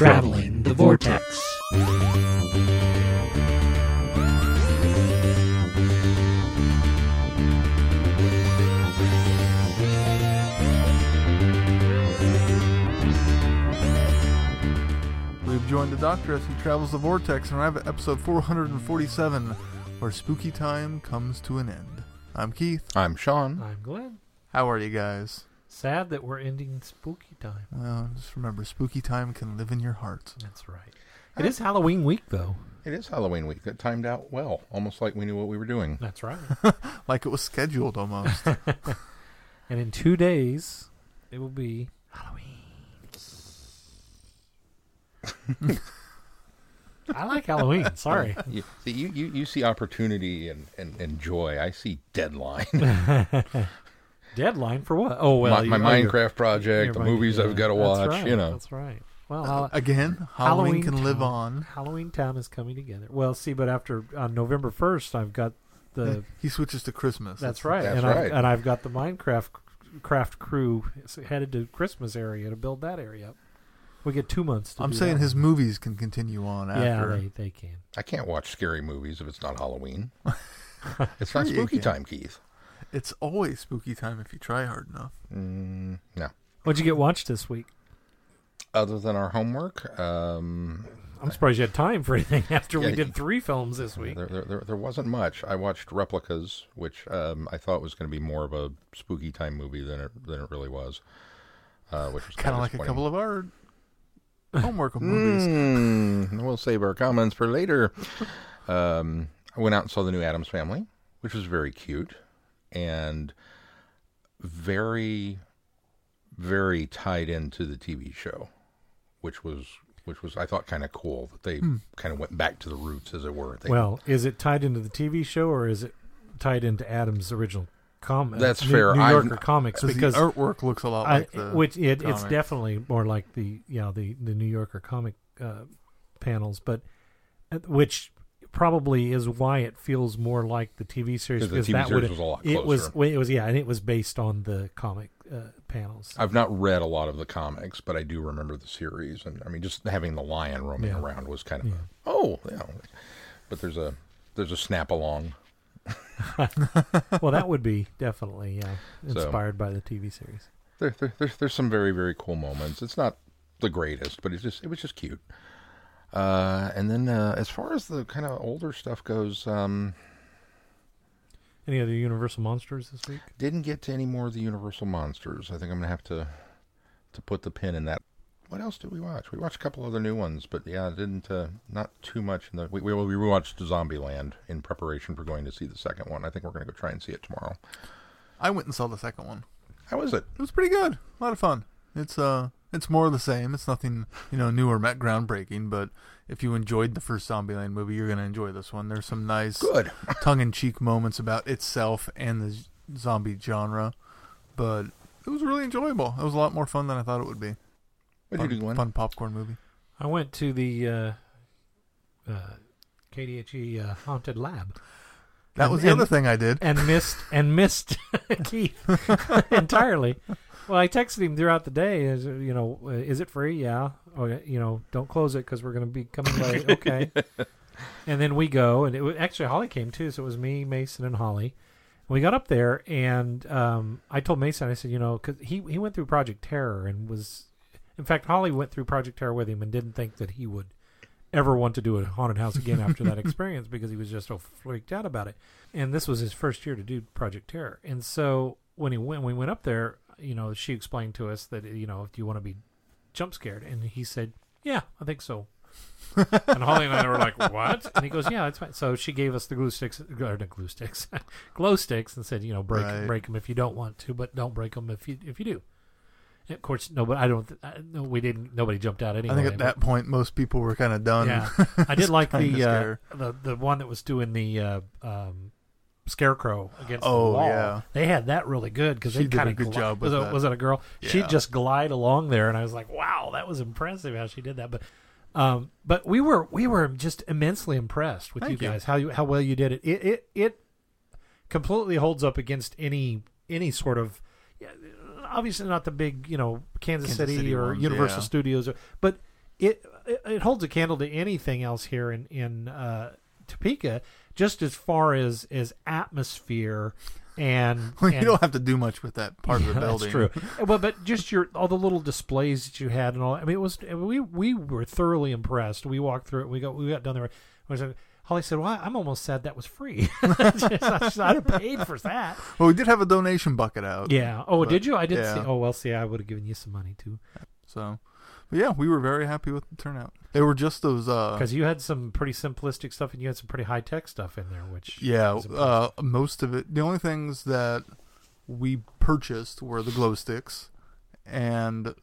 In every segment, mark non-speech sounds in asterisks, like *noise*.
Traveling the Vortex. We've joined the Doctor as he travels the vortex and arrive at episode 447, where spooky time comes to an end. I'm Keith. I'm Sean. I'm Glenn. How are you guys? Sad that we're ending spooky time. Well, just remember, spooky time can live in your heart. That's right. It is Halloween week, though. It is Halloween week. It timed out well, almost like we knew what we were doing. That's right. *laughs* Like it was scheduled almost. *laughs* and in two days, it will be Halloween. I like Halloween. Sorry. *laughs* You see, you, you, you see opportunity and, and, and joy. I see deadline. Deadline for what? Oh well, my my you- Minecraft project, the movies yeah, I've got to watch. right, You know, That's right. Well, Hall- uh, Again, Halloween, can live on. Halloween Town is coming together. Well, see, but after on November first, I've got the he switches to Christmas. That's right, That's and right. I've, and I've got the Minecraft craft crew headed to Christmas area to build that area up. We get two months. to I'm do saying that his movies can continue on Yeah, after. they they can. I can't watch scary movies if it's not Halloween. *laughs* it's not spooky time, Keith. It's always spooky time if you try hard enough. Mm, no. What'd you get watched this week? Other than our homework, um, I'm surprised you had time for anything *laughs* after we did three films this week. there, there, there, there wasn't much. I watched Replicas, which um, I thought was going to be more of a spooky time movie than it than it really was. Uh, which was Kind of like a couple of our homework movies. Mm, we'll save our comments for later. Um, I went out and saw the new Addams Family, which was very cute and very, very tied into the TV show, which was which was I thought kind of cool that they kind of went back to the roots, as it were. They, well, is it tied into the TV show or is it tied into Addams's original comics? That's New, fair. New I've- Yorker comics Because because the artwork looks a lot I, like the which it, it's definitely more like the you know the the New Yorker comic uh, panels, but uh, which probably is why it feels more like the TV series Because the TV that series would was a lot closer. it was it was yeah, and it was based on the comic uh, panels. I've not read a lot of the comics, but I do remember the series, and I mean, just having the lion roaming Yeah. around was kind of Yeah. oh, yeah. But there's a there's a snap along. *laughs* well, that would be definitely yeah So- inspired by the TV series. There, there, there's there's some very very cool moments. It's not the greatest, but it's just it was just cute. Uh, and then uh, as far as the kind of older stuff goes, um, Any other Universal monsters this week? didn't get to any more of the Universal monsters. I think I'm gonna have to to put the pin in that. What else did we watch? We watched a couple other new ones, but yeah, didn't uh, not too much. In the we we, we watched Zombieland in preparation for going to see the second one. I think we're gonna go try and see it tomorrow. I went and saw the second one. How was it? It was pretty good. A lot of fun. It's uh it's more of the same. It's nothing, you know, new or met groundbreaking, but if you enjoyed the first Zombieland movie, you're going to enjoy this one. There's some nice Good. tongue-in-cheek moments about itself and the zombie genre, but it was really enjoyable. It was a lot more fun than I thought it would be. What fun, did you do, Glenn? fun popcorn movie. I went to the uh, uh, KDHE uh, haunted lab. That And- was the and- other thing I did. and missed and missed *laughs* Keith *laughs* entirely. Well, I texted him throughout the day. Is you know, is it free? Yeah. Oh, you know, don't close it because we're going to be coming late. *laughs* okay. And then we go, and it was, actually Holly came too. So it was me, Mason, and Holly. We got up there, and um, I told Mason, I said, you know, because he he went through Project Terror and was, in fact, Holly went through Project Terror with him and didn't think that he would ever want to do a haunted house again after that *laughs* experience because he was just so freaked out about it. And this was his first year to do Project Terror. And so when he went, when we went up there, you know, she explained to us that you know, do you want to be jump scared? And he said, yeah, I think so. *laughs* and Holly and I were like, "What?" And he goes, "Yeah, it's fine." So she gave us the glue sticks, or the glue sticks, *laughs* glow sticks, and said, "You know, break Right. break them if you don't want to, but don't break them if you if you do." And of course, no, but I don't. I, no, we didn't. Nobody jumped out anyway. I think at that point most people were kind of done. yeah, I did *laughs* like the uh, the the one that was doing the uh, um, scarecrow against Oh, the wall. yeah. They had that really good because they kind of good job Was with it, that. was it a girl? Yeah. She'd just glide along there, and I was like, "Wow, that was impressive how she did that." But um, but we were we were just immensely impressed with you you. guys how you how well you did it. It it it completely holds up against any any sort of yeah, obviously not the big you know Kansas, Kansas City, City or ones, Universal yeah. Studios, or, but it, it it holds a candle to anything else here in in uh, Topeka, just as far as as atmosphere and, *laughs* Well, you and- don't have to do much with that part of the building. That's true. *laughs* Well, but just your all the little displays that you had and all. I mean, it was we we were thoroughly impressed. We walked through it. We got we got down there. Said, Holly said, "Well, I'm almost sad that was free. *laughs* I'd have paid for that." Well, we did have a donation bucket out. Yeah. Oh, But, did you? I did yeah. see. Oh, well, see, I would have given you some money too, So, but yeah, we were very happy with the turnout. They were just those. uh because you had some pretty simplistic stuff and you had some pretty high tech stuff in there, which Yeah, uh, most of it. The only things that we purchased were the glow sticks and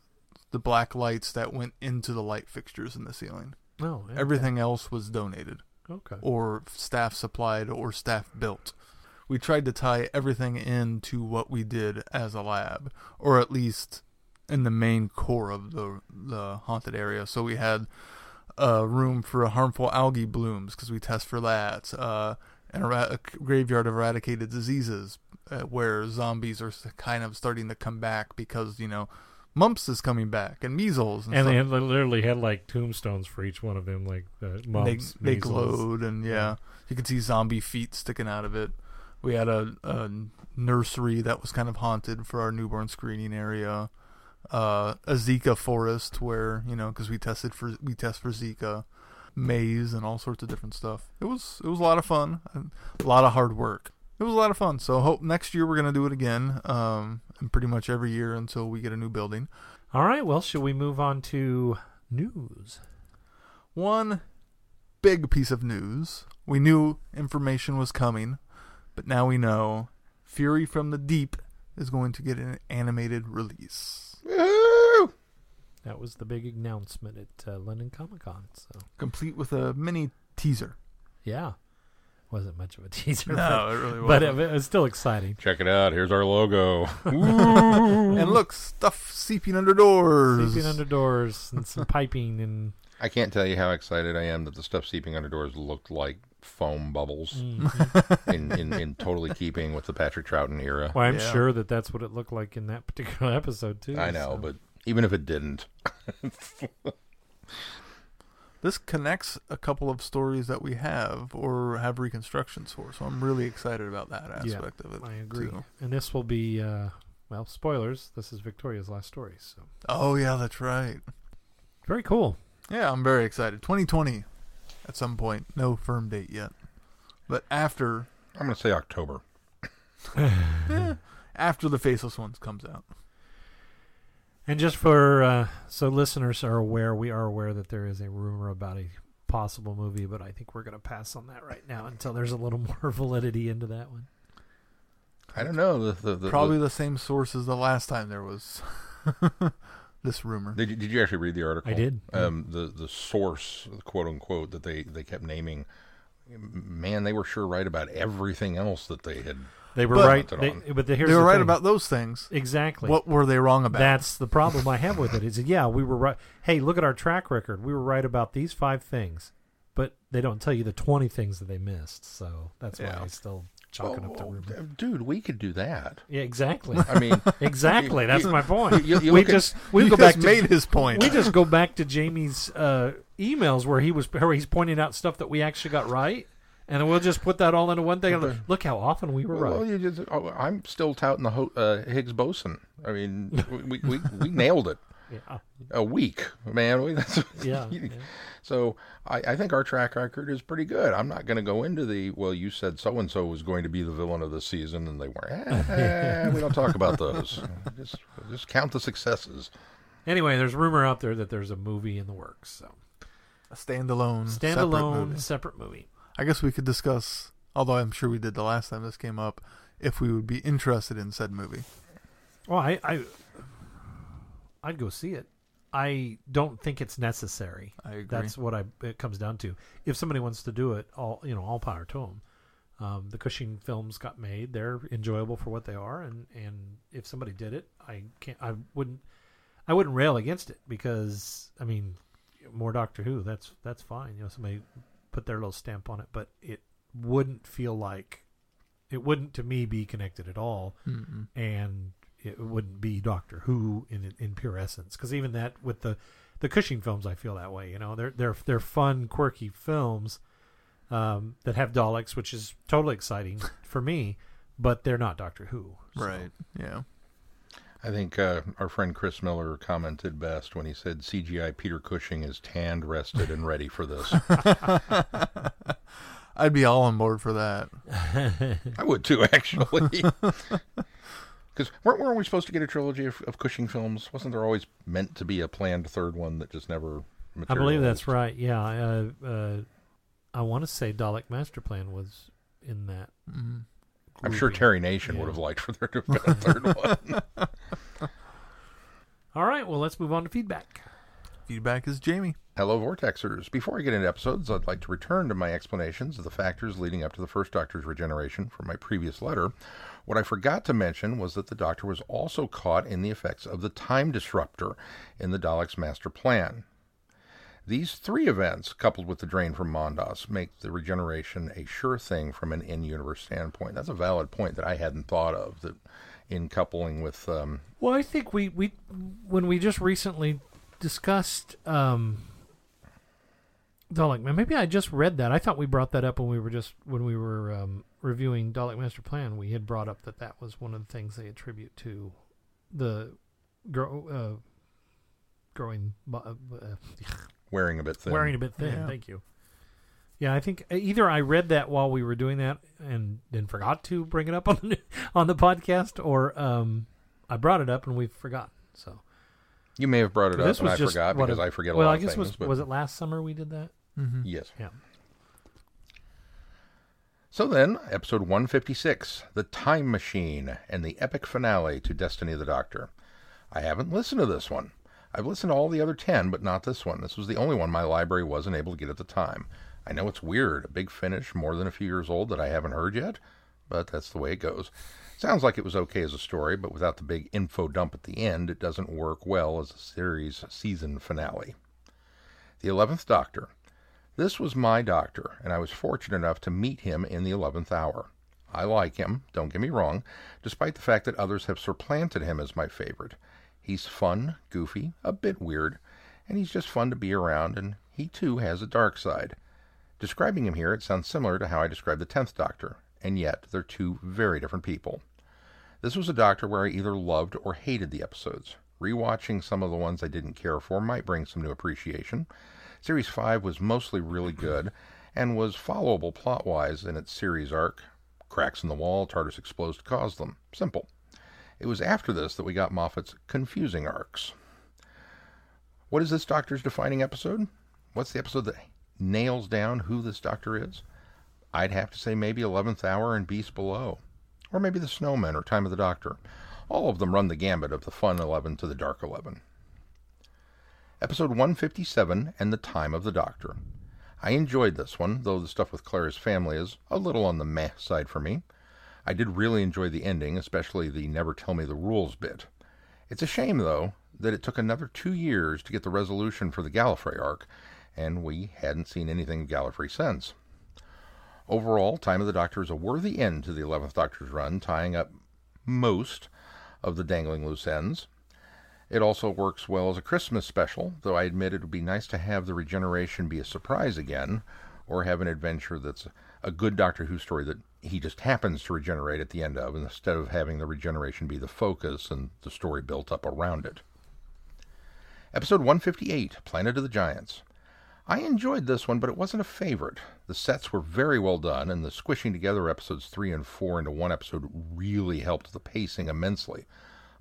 the black lights that went into the light fixtures in the ceiling. oh. Everything else was donated Okay. or staff supplied or staff built. We tried to tie everything into what we did as a lab, or at least in the main core of the the haunted area. So we had a room for harmful algae blooms because we test for that. Uh, an era- a graveyard of eradicated diseases uh, where zombies are kind of starting to come back because you know mumps is coming back and measles and, And they had, literally had like tombstones for each one of them, like uh, they, mumps, they measles. glowed and yeah, you could see zombie feet sticking out of it we had a, a nursery that was kind of haunted for our newborn screening area uh, a zika forest where you know because we tested for we test for zika maze and all sorts of different stuff it was it was a lot of fun a lot of hard work it was a lot of fun so hope next year we're going to do it again um, and pretty much every year until we get a new building All right. Well, should we move on to news? One big piece of news. We knew information was coming, but now we know Fury from the Deep is going to get an animated release. Woo! That was the big announcement at uh, London Comic Con. So Complete with a mini teaser. yeah, wasn't much of a *laughs* teaser. No, it really but, but wasn't. it, it was still exciting. Check it out. Here's our logo. *laughs* and look, stuff seeping under doors. Seeping under doors and some piping and I can't tell you how excited I am that the stuff seeping under doors looked like foam bubbles Mm. in, in, in totally keeping with the Patrick Troughton era. well, I'm Yeah. sure that that's what it looked like in that particular *laughs* episode too. I know, so. but even if it didn't, *laughs* This connects a couple of stories that we have or have reconstructions for, so I'm really excited about that Yeah, aspect of it. I agree. too. And this will be uh, well, spoilers. This is Victoria's last story, so Oh yeah, that's right. very cool. Yeah, I'm very excited. 2020 at some point. No firm date yet. But after I'm going to say October. *laughs* eh, after the Faceless Ones comes out. And just for uh, so listeners are aware, we are aware that there is a rumor about a possible movie, but I think we're going to pass on that right now until there's a little *laughs* more validity into that one. I don't know. The, the, the, Probably the same source as the last time there was *laughs* this rumor. Did you, did you actually read the article? I did. Um, the the source, quote unquote, that they, they kept naming. Man, they were sure right about everything else that they had. They were But- right, they, on. but the, here's they were the right thing. about those things. exactly. What were they wrong about? That's the problem I have with it. it. Is yeah, we were right. Hey, look at our track record. We were right about these five things, but they don't tell you the twenty things that they missed. So that's Yeah. why I still chalk it up to Oh, rumor. dude, we could do that. Yeah, exactly, I mean, *laughs* exactly. That's you- my point. you- you we look at- just we he go *laughs* just back to made his point. we just go back to Jamie's uh, emails where he was where he's pointing out stuff that we actually got right, and we'll just put that all into one thing. Okay. Look how often we were well, right. you just, oh, I'm still touting the Ho- uh, Higgs boson. I mean, *laughs* we, we, we nailed it. Yeah, A week, man. *laughs* We, that's, yeah. yeah. So I, I think our track record is pretty good. I'm not going to go into the well. You said so and so was going to be the villain of the season, and they weren't. *laughs* Eh, we don't talk about those. Just just count the successes. Anyway, there's rumor out there that there's a movie in the works. So a standalone, separate standalone, movie. separate movie. I guess we could discuss, although I'm sure we did the last time this came up, if we would be interested in said movie. Well, I, I I'd go see it. I don't think it's necessary. I agree. That's what I it comes down to. If somebody wants to do it, all you know, all power to them. Um, the Cushing films got made; they're enjoyable for what they are, and and if somebody did it, I can't, I wouldn't, I wouldn't rail against it because I mean, more Doctor Who, that's that's fine. You know, somebody put their little stamp on it, but it wouldn't feel like, it wouldn't to me be connected at all Mm-mm. and it wouldn't be Doctor Who in in pure essence. Because even that with the the Cushing films. I feel that way. You know, they're they're they're fun, quirky films um, that have Daleks, which is totally exciting *laughs* for me. But they're not Doctor Who. so. Right. Yeah. I think uh, our friend Chris Miller commented best when he said CGI Peter Cushing is tanned, rested, and ready for this. *laughs* I'd be all on board for that. *laughs* I would too, actually. Because weren't, weren't we supposed to get a trilogy of, of Cushing films? Wasn't there always meant to be a planned third one that just never materialized? I believe that's right. Yeah. Uh, uh, I want to say Dalek Master Plan was in that. Mhm. I'm sure. Terry Nation Yeah. would have liked for there to have been a third *laughs* one. All right. Well, let's move on to feedback. Feedback is Jamie. Hello, Vortexers. Before I get into episodes, I'd like to return to my explanations of the factors leading up to the first Doctor's regeneration from my previous letter. What I forgot to mention was that the Doctor was also caught in the effects of the time disruptor in the Daleks' master plan. These three events, coupled with the drain from Mondas, make the regeneration a sure thing from an in-universe standpoint. That's a valid point that I hadn't thought of. That in coupling with um, Well, I think we, we when we just recently discussed um, Dalek Man, maybe I just read that. I thought we brought that up when we were just when we were um, reviewing Dalek Master Plan. We had brought up that that was one of the things they attribute to the grow, uh, growing uh, *laughs* wearing a bit thin. wearing a bit thin. Yeah. Thank you. Yeah, I think uh, either I read that while we were doing that and then forgot to bring it up on the *laughs* on the podcast, or um, I brought it up and we've forgotten. So You may have brought it But up, this and I forgot because I forget a well, lot I of guess things. was but was it last summer we did that? Mm-hmm. yes. Yeah. So then, episode 156, The Time Machine, and the epic finale to Destiny of the Doctor. I haven't listened to this one. I've listened to all the other 10, but not this one. This was the only one my library wasn't able to get at the time. I know it's weird, a big finish, more than a few years old that I haven't heard yet, but that's the way it goes. Sounds like it was okay as a story, but without the big info dump at the end, it doesn't work well as a series season finale. The Eleventh Doctor. This was my doctor, and I was fortunate enough to meet him in the eleventh hour. I like him, don't get me wrong, despite the fact that others have supplanted him as my favorite. He's fun, goofy, a bit weird, and he's just fun to be around, and he too has a dark side. Describing him here, it sounds similar to how I described the tenth Doctor, and yet they're two very different people. This was a Doctor where I either loved or hated the episodes. Rewatching some of the ones I didn't care for might bring some new appreciation. Series 5 was mostly really good and was followable plot wise in its series arc. Cracks in the wall, TARDIS explodes to cause them. Simple. It was after this that we got Moffat's confusing arcs. What is this Doctor's defining episode? What's the episode that nails down who this Doctor is? I'd have to say maybe 11th Hour and Beast Below. Or maybe The Snowmen or Time of the Doctor. All of them run the gambit of the fun 11 to the dark 11. Episode 157 and the Time of the Doctor. I enjoyed this one, though the stuff with Clara's family is a little on the meh side for me. I did really enjoy the ending, especially the never tell me the rules bit. It's a shame, though, that it took another two years to get the resolution for the Gallifrey arc, and we hadn't seen anything of Gallifrey since. Overall, Time of the Doctor is a worthy end to the 11th Doctor's run, tying up most of the dangling loose ends. It also works well as a Christmas special, though I admit it would be nice to have the regeneration be a surprise again, or have an adventure that's a good Doctor Who story that he just happens to regenerate at the end of, instead of having the regeneration be the focus and the story built up around it. Episode 158 Planet of the Giants. I enjoyed this one, but it wasn't a favorite. The sets were very well done, and the squishing together episodes 3 and 4 into one episode really helped the pacing immensely.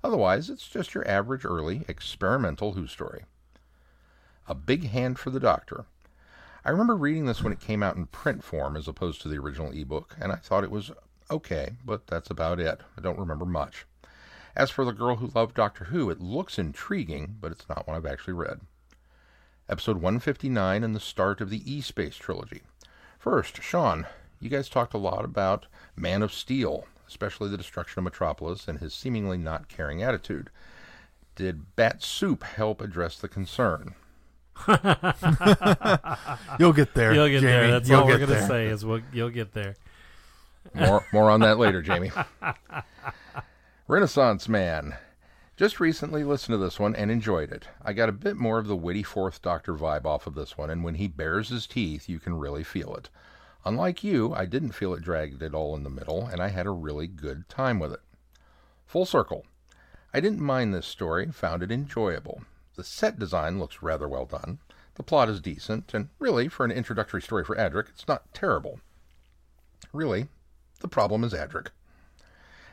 Otherwise, it's just your average early experimental Who story. A Big Hand for the Doctor. I remember reading this when it came out in print form as opposed to the original ebook, and I thought it was okay, but that's about it. I don't remember much. As for The Girl Who Loved Doctor Who, it looks intriguing, but it's not one I've actually read. Episode 159 and the start of the E Space trilogy. First, Sean, you guys talked a lot about Man of Steel, especially the destruction of Metropolis and his seemingly not caring attitude. Did Bat Soup help address the concern? *laughs* You'll get there. You'll get Jamie. there. That's You'll all we're gonna say is we'll, you'll get there. More, more on that later, Jamie. *laughs* Renaissance Man. Just recently listened to this one and enjoyed it. I got a bit more of the witty Fourth Doctor vibe off of this one, and when he bares his teeth, you can really feel it. Unlike you, I didn't feel it dragged at all in the middle, and I had a really good time with it. Full circle. I didn't mind this story, found it enjoyable. The set design looks rather well done. The plot is decent, and really, for an introductory story for Adric, it's not terrible. Really, the problem is Adric.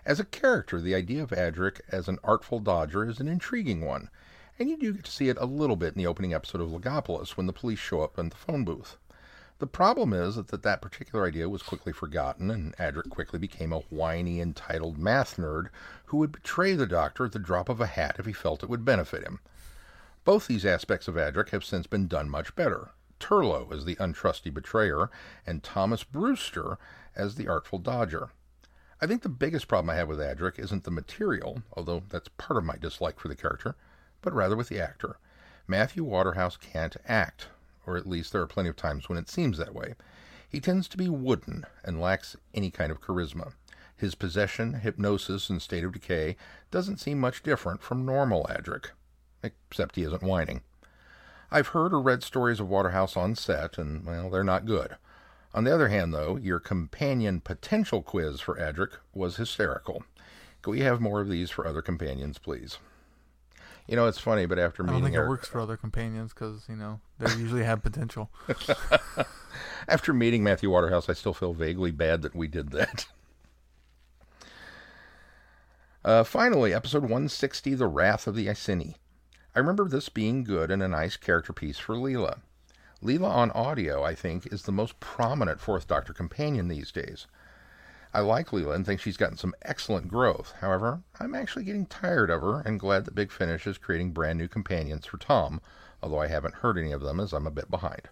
As a character, the idea of Adric as an artful dodger is an intriguing one, and you do get to see it a little bit in the opening episode of Logopolis when the police show up in the phone booth. The problem is that that particular idea was quickly forgotten, and Adric quickly became a whiny, entitled math nerd who would betray the doctor at the drop of a hat if he felt it would benefit him. Both these aspects of Adric have since been done much better. Turlough as the untrusty betrayer, and Thomas Brewster as the artful dodger. I think the biggest problem I have with Adric isn't the material, although that's part of my dislike for the character, but rather with the actor. Matthew Waterhouse can't act, or at least there are plenty of times when it seems that way. He tends to be wooden and lacks any kind of charisma. His possession, hypnosis, and state of decay doesn't seem much different from normal Adric, except he isn't whining. I've heard or read stories of Waterhouse on set, and, well, they're not good. On the other hand, though, your companion potential quiz for Adric was hysterical. Can we have more of these for other companions, please? You know, it's funny, but after meeting I don't think it works for other companions because you know they usually have potential. *laughs* after meeting Matthew Waterhouse, I still feel vaguely bad that we did that. *laughs* Uh, finally, episode 160, The Wrath of the Iceni. I remember this being good and a nice character piece for Leela. Leela on audio, I think, is the most prominent Fourth Doctor companion these days. I like Leela and think she's gotten some excellent growth. However, I'm actually getting tired of her and glad that Big Finish is creating brand new companions for Tom, although I haven't heard any of them as I'm a bit behind.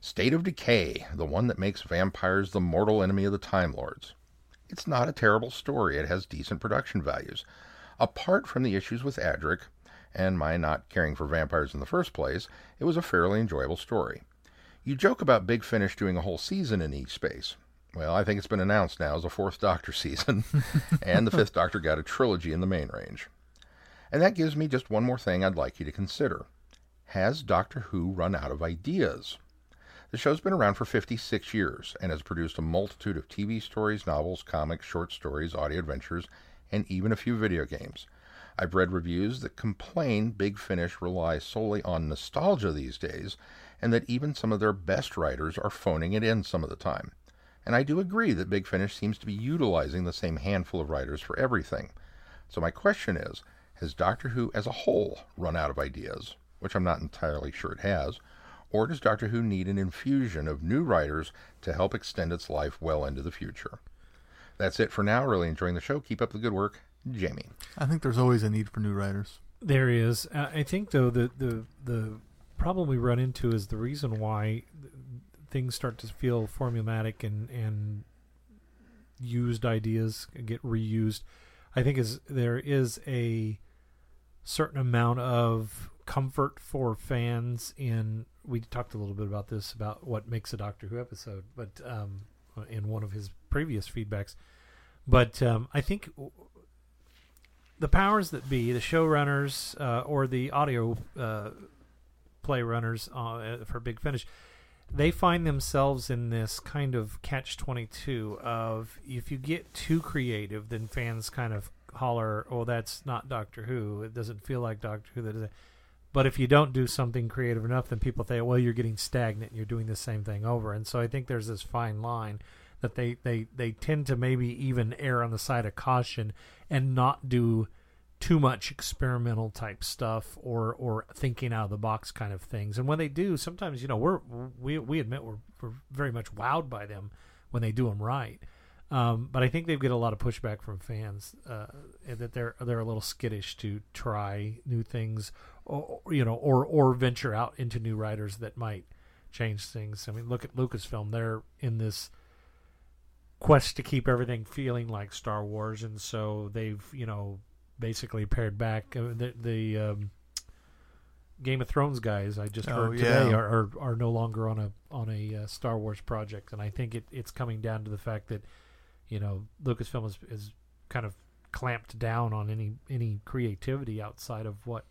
State of Decay, the one that makes vampires the mortal enemy of the Time Lords. It's not a terrible story, it has decent production values. Apart from the issues with Adric, and my not caring for vampires in the first place, it was a fairly enjoyable story. You joke about Big Finish doing a whole season in E-Space. Well, I think it's been announced now as a fourth Doctor *laughs* season, and the fifth Doctor got a trilogy in the main range. And that gives me just one more thing I'd like you to consider. Has Doctor Who run out of ideas? The show's been around for 56 years and has produced a multitude of TV stories, novels, comics, short stories, audio adventures, and even a few video games. I've read reviews that complain Big Finish relies solely on nostalgia these days, and that even some of their best writers are phoning it in some of the time. And I do agree that Big Finish seems to be utilizing the same handful of writers for everything. So my question is Has Doctor Who as a whole run out of ideas? Which I'm not entirely sure it has. Or does Doctor Who need an infusion of new writers to help extend its life well into the future? That's it for now. Really enjoying the show. Keep up the good work. Jamie. I think there's always a need for new writers. There is. I think though the the the problem we run into is the reason why things start to feel formulaic and and used ideas get reused. I think is there is a certain amount of comfort for fans in we talked a little bit about this about what makes a Doctor Who episode, but um, in one of his previous feedbacks. But um, I think the powers that be, the showrunners uh, or the audio uh, play runners uh, for Big Finish, they find themselves in this kind of catch 22 of if you get too creative, then fans kind of holler, oh, that's not Doctor Who. It doesn't feel like Doctor Who. That is but if you don't do something creative enough, then people say, well, you're getting stagnant. You're doing the same thing over. And so I think there's this fine line that they, they, they tend to maybe even err on the side of caution and not do too much experimental type stuff or or thinking out of the box kind of things. And when they do, sometimes you know we're we we admit we're, we're very much wowed by them when they do them right. Um, but I think they get a lot of pushback from fans uh, that they're they're a little skittish to try new things, or you know, or or venture out into new writers that might change things. I mean, look at Lucasfilm; they're in this quest to keep everything feeling like Star Wars, and so they've you know basically pared back. Uh, the the um, Game of Thrones guys I just Oh, heard today yeah. are, are are no longer on a on a uh, Star Wars project, and I think it, it's coming down to the fact that you know Lucasfilm is is kind of clamped down on any any creativity outside of what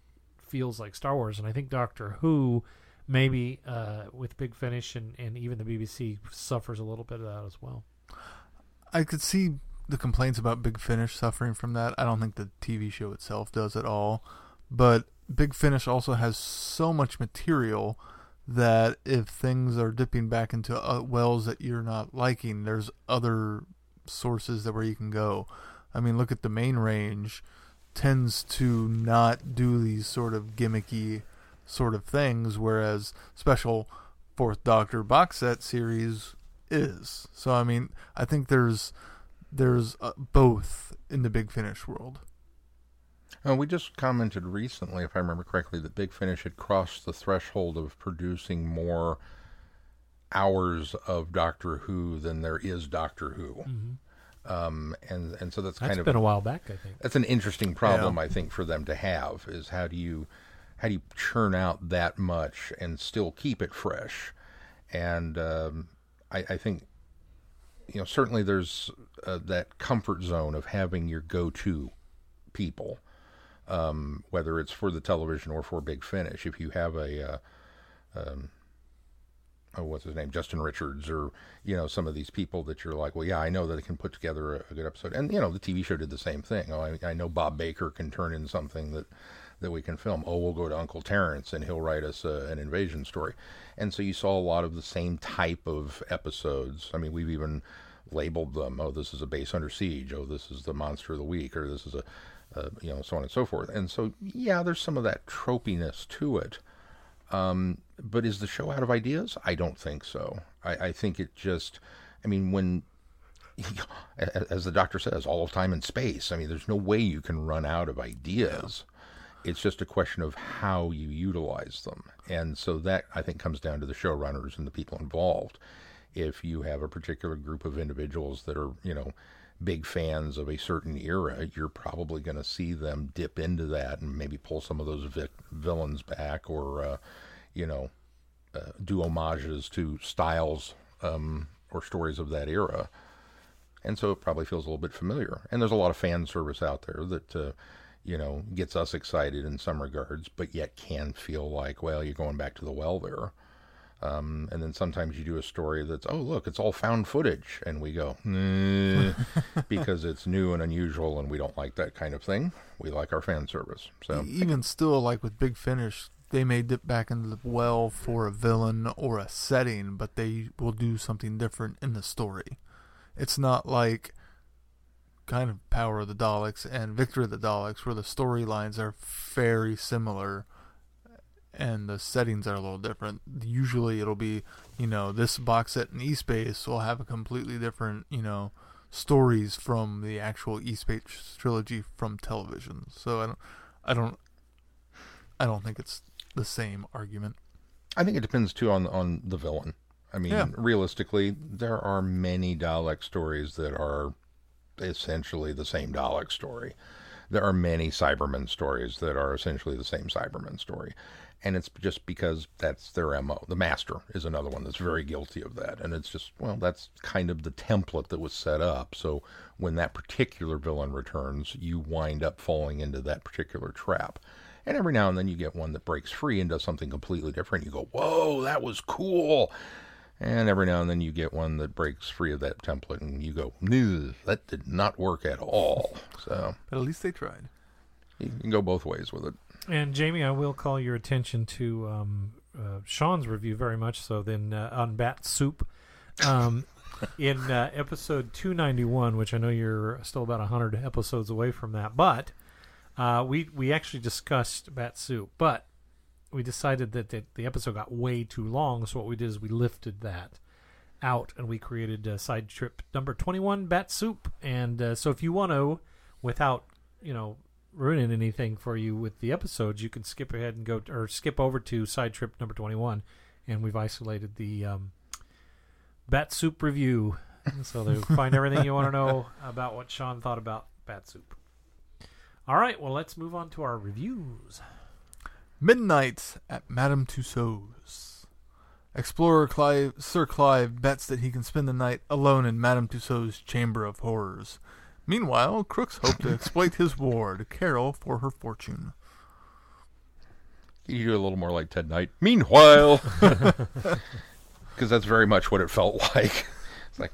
feels like Star Wars. And I think Doctor Who, maybe uh, with Big Finish and, and even the BBC, suffers a little bit of that as well. I could see the complaints about Big Finish suffering from that. I don't think the TV show itself does at all. But Big Finish also has so much material that if things are dipping back into uh, wells that you're not liking, there's other sources that where you can go. I mean, look at the main range tends to not do these sort of gimmicky sort of things, whereas special Fourth Doctor box set series is. So I mean, I think there's there's uh, both in the Big Finish world. Uh, we just commented recently, if I remember correctly, that Big Finish had crossed the threshold of producing more hours of Doctor Who than there is Doctor Who. Mm-hmm. Um, and and so that's, That's kind of been a while back, I think. that's an interesting problem I think for them to have is how do you how do you churn out that much and still keep it fresh? And um, I, I think you know certainly there's uh, that comfort zone of having your go-to people, um, whether it's for the television or for Big Finish. If you have a uh, um, oh, what's his name, Justin Richards, or you know some of these people that you're like, well, yeah, I know that they can put together a, a good episode, and you know the TV show did the same thing. Oh, I, I know Bob Baker can turn in something that that we can film. Oh, we'll go to Uncle Terrance and he'll write us uh, an invasion story. And so you saw a lot of the same type of episodes. I mean, we've even labeled them. Oh, this is a base under siege. Oh, this is the monster of the week, or this is a, uh, you know, so on and so forth. And so, yeah, there's some of that tropiness to it. Um, but is the show out of ideas? I don't think so. I, I think it just, I mean, when, *laughs* as the doctor says, all of time and space, I mean, there's no way you can run out of ideas. It's just a question of how you utilize them. And so that, I think, comes down to the showrunners and the people involved. If you have a particular group of individuals that are, you know, big fans of a certain era, you're probably going to see them dip into that and maybe pull some of those vi- villains back or, uh, you know, uh, do homages to styles um, or stories of that era. And so it probably feels a little bit familiar. And there's a lot of fan service out there that, uh, you know, gets us excited in some regards, but yet can feel like, well, you're going back to the well there. Um, and then sometimes you do a story that's, oh, look, it's all found footage. And we go, "Nah," *laughs* because it's new and unusual and we don't like that kind of thing. We like our fan service. So, Even still, like with Big Finish, they may dip back into the well for a villain or a setting, but they will do something different in the story. It's not like kind of Power of the Daleks and Victory of the Daleks, where the storylines are very similar and the settings are a little different. Usually it'll be, you know, this box set in E-Space will have a completely different, you know, stories from the actual E-Space trilogy from television. So I don't, I don't, I don't think it's the same argument. I think it depends too on on the villain. I mean, Yeah. realistically, there are many Dalek stories that are essentially the same Dalek story. There are many Cybermen stories that are essentially the same Cybermen story. And it's just because that's their MO. The Master is another one that's very guilty of that. And it's just, well, that's kind of the template that was set up. So when that particular villain returns, you wind up falling into that particular trap. And every now and then you get one that breaks free and does something completely different. You go, whoa, that was cool. And every now and then you get one that breaks free of that template and you go, no, that did not work at all. So But at least they tried. you can go both ways with it. And Jamie, I will call your attention to um, uh, Sean's review very much so. Then uh, on Bat Soup, um, *laughs* in uh, episode two ninety one, which I know you're still about hundred episodes away from that, but uh, we we actually discussed Bat Soup, but we decided that the, the episode got way too long. So what we did is we lifted that out and we created uh, side trip number 21 bat soup. And uh, so if you want to without you know ruining anything for you with the episodes you can skip ahead and go or skip over to side trip number 21 and we've isolated the um, bat soup review. So they *laughs* find everything you want to know about what sean thought about bat soup. All right well let's move on to our reviews Midnight at Madame Tussauds. Explorer Clive, Sir Clive bets that he can spend the night alone in Madame Tussauds' Chamber of Horrors. Meanwhile, Crooks hope to exploit his ward, Carol, for her fortune. You do a little more like Ted Knight. Meanwhile, *laughs* *laughs* because that's very much what it felt like. It's like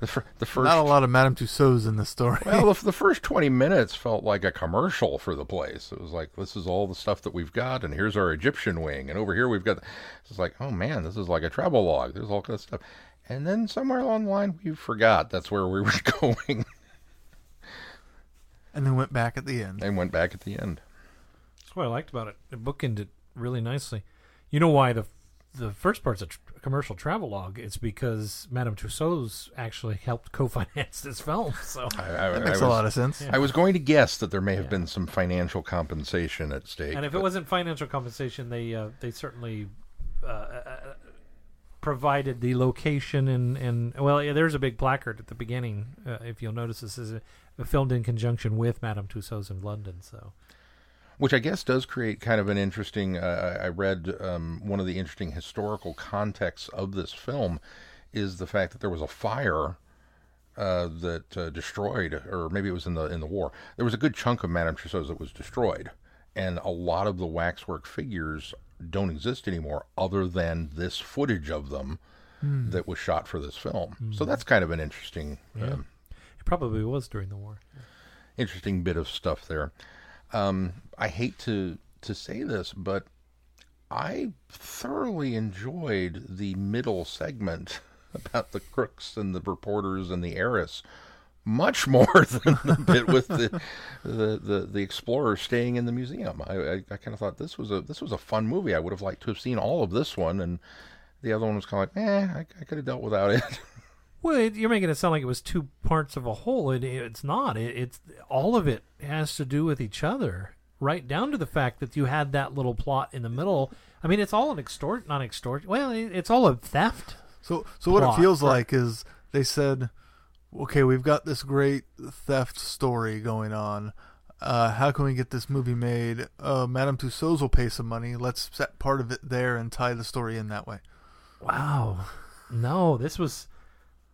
the, fir- the first. Not a lot of Madame Tussauds in the story. Well, the, *laughs* the first 20 minutes felt like a commercial for the place. It was like, this is all the stuff that we've got, and here's our Egyptian wing, and over here we've got. It's like, oh man, this is like a travel log. There's all kind of stuff. And then somewhere along the line, we forgot that's where we were *laughs* going and then went back at the end. and went back at the end. That's what I liked about it. It bookended really nicely. You know why the the first part's a tr- commercial travelogue? It's because Madame Tussauds actually helped co-finance this film. So *laughs* I, I, That I makes was, a lot of sense. I was going to guess that there may have Yeah. been some financial compensation at stake. And if it wasn't financial compensation, they uh, they certainly uh, uh, provided the location and and well, yeah, there's a big placard at the beginning. Uh, if you'll notice, this is a, filmed in conjunction with Madame Tussauds in London. So which I guess does create kind of an interesting. Uh, I read um, one of the interesting historical contexts of this film is the fact that there was a fire uh, that uh, destroyed, or maybe it was in the in the war. There was a good chunk of Madame Tussauds that was destroyed, and a lot of the waxwork figures don't exist anymore, other than this footage of them that was shot for this film. So that's kind of an interesting. Um, it probably was during the war. interesting bit of stuff there. Um, I hate to to say this, but I thoroughly enjoyed the middle segment *laughs* about the crooks and the reporters and the heiress much *laughs* more than the bit with the the, the, the explorer staying in the museum. I, I, I kind of thought this was a this was a fun movie. I would have liked to have seen all of this one, and the other one was kind of like, eh, I, I could have dealt without it. *laughs* Well, it, you're making it sound like it was two parts of a whole. It, it's not. It, it's all of it has to do with each other, right down to the fact that you had that little plot in the middle. I mean, it's all an extort, not extort. Well, it, it's all a theft. So, so what Plot, it feels right. like is they said, "Okay, we've got this great theft story going on. Uh, how can we get this movie made? Uh, Madame Tussauds will pay some money. Let's set part of it there and tie the story in that way." Wow. No, this was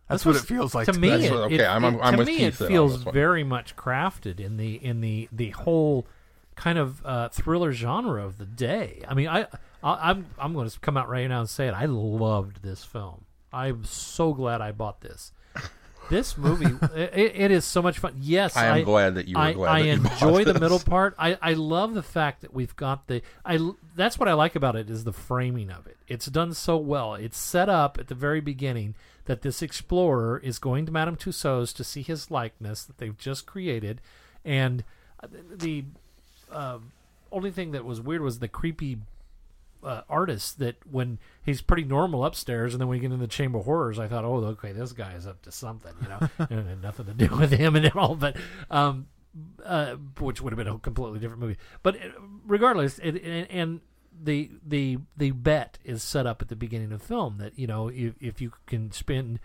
That's This what it feels like to to me. That's It, what- okay, it- I'm- I'm- it- I'm to with me, Keith it then on feels this one. very much crafted in the in the the whole kind of uh, thriller genre of the day. I mean, I, I I'm I'm going to come out right now and say it. I loved this film. I'm so glad I bought this. This movie, *laughs* it, it is so much fun. Yes, I am glad that you were I, glad I that you enjoy the this. middle part. I, I love the fact that we've got the I that's what I like about it is the framing of it. It's done so well. It's set up at the very beginning that this explorer is going to Madame Tussauds to see his likeness that they've just created, and the uh, only thing that was weird was the creepy uh, artist that when he's pretty normal upstairs and then when you get in the chamber of horrors i thought oh okay this guy is up to something you know? *laughs* And it had nothing to do with him and all but um uh which would have been a completely different movie. But uh, regardless it, and, and the the the bet is set up at the beginning of the film that you know if, if you can spend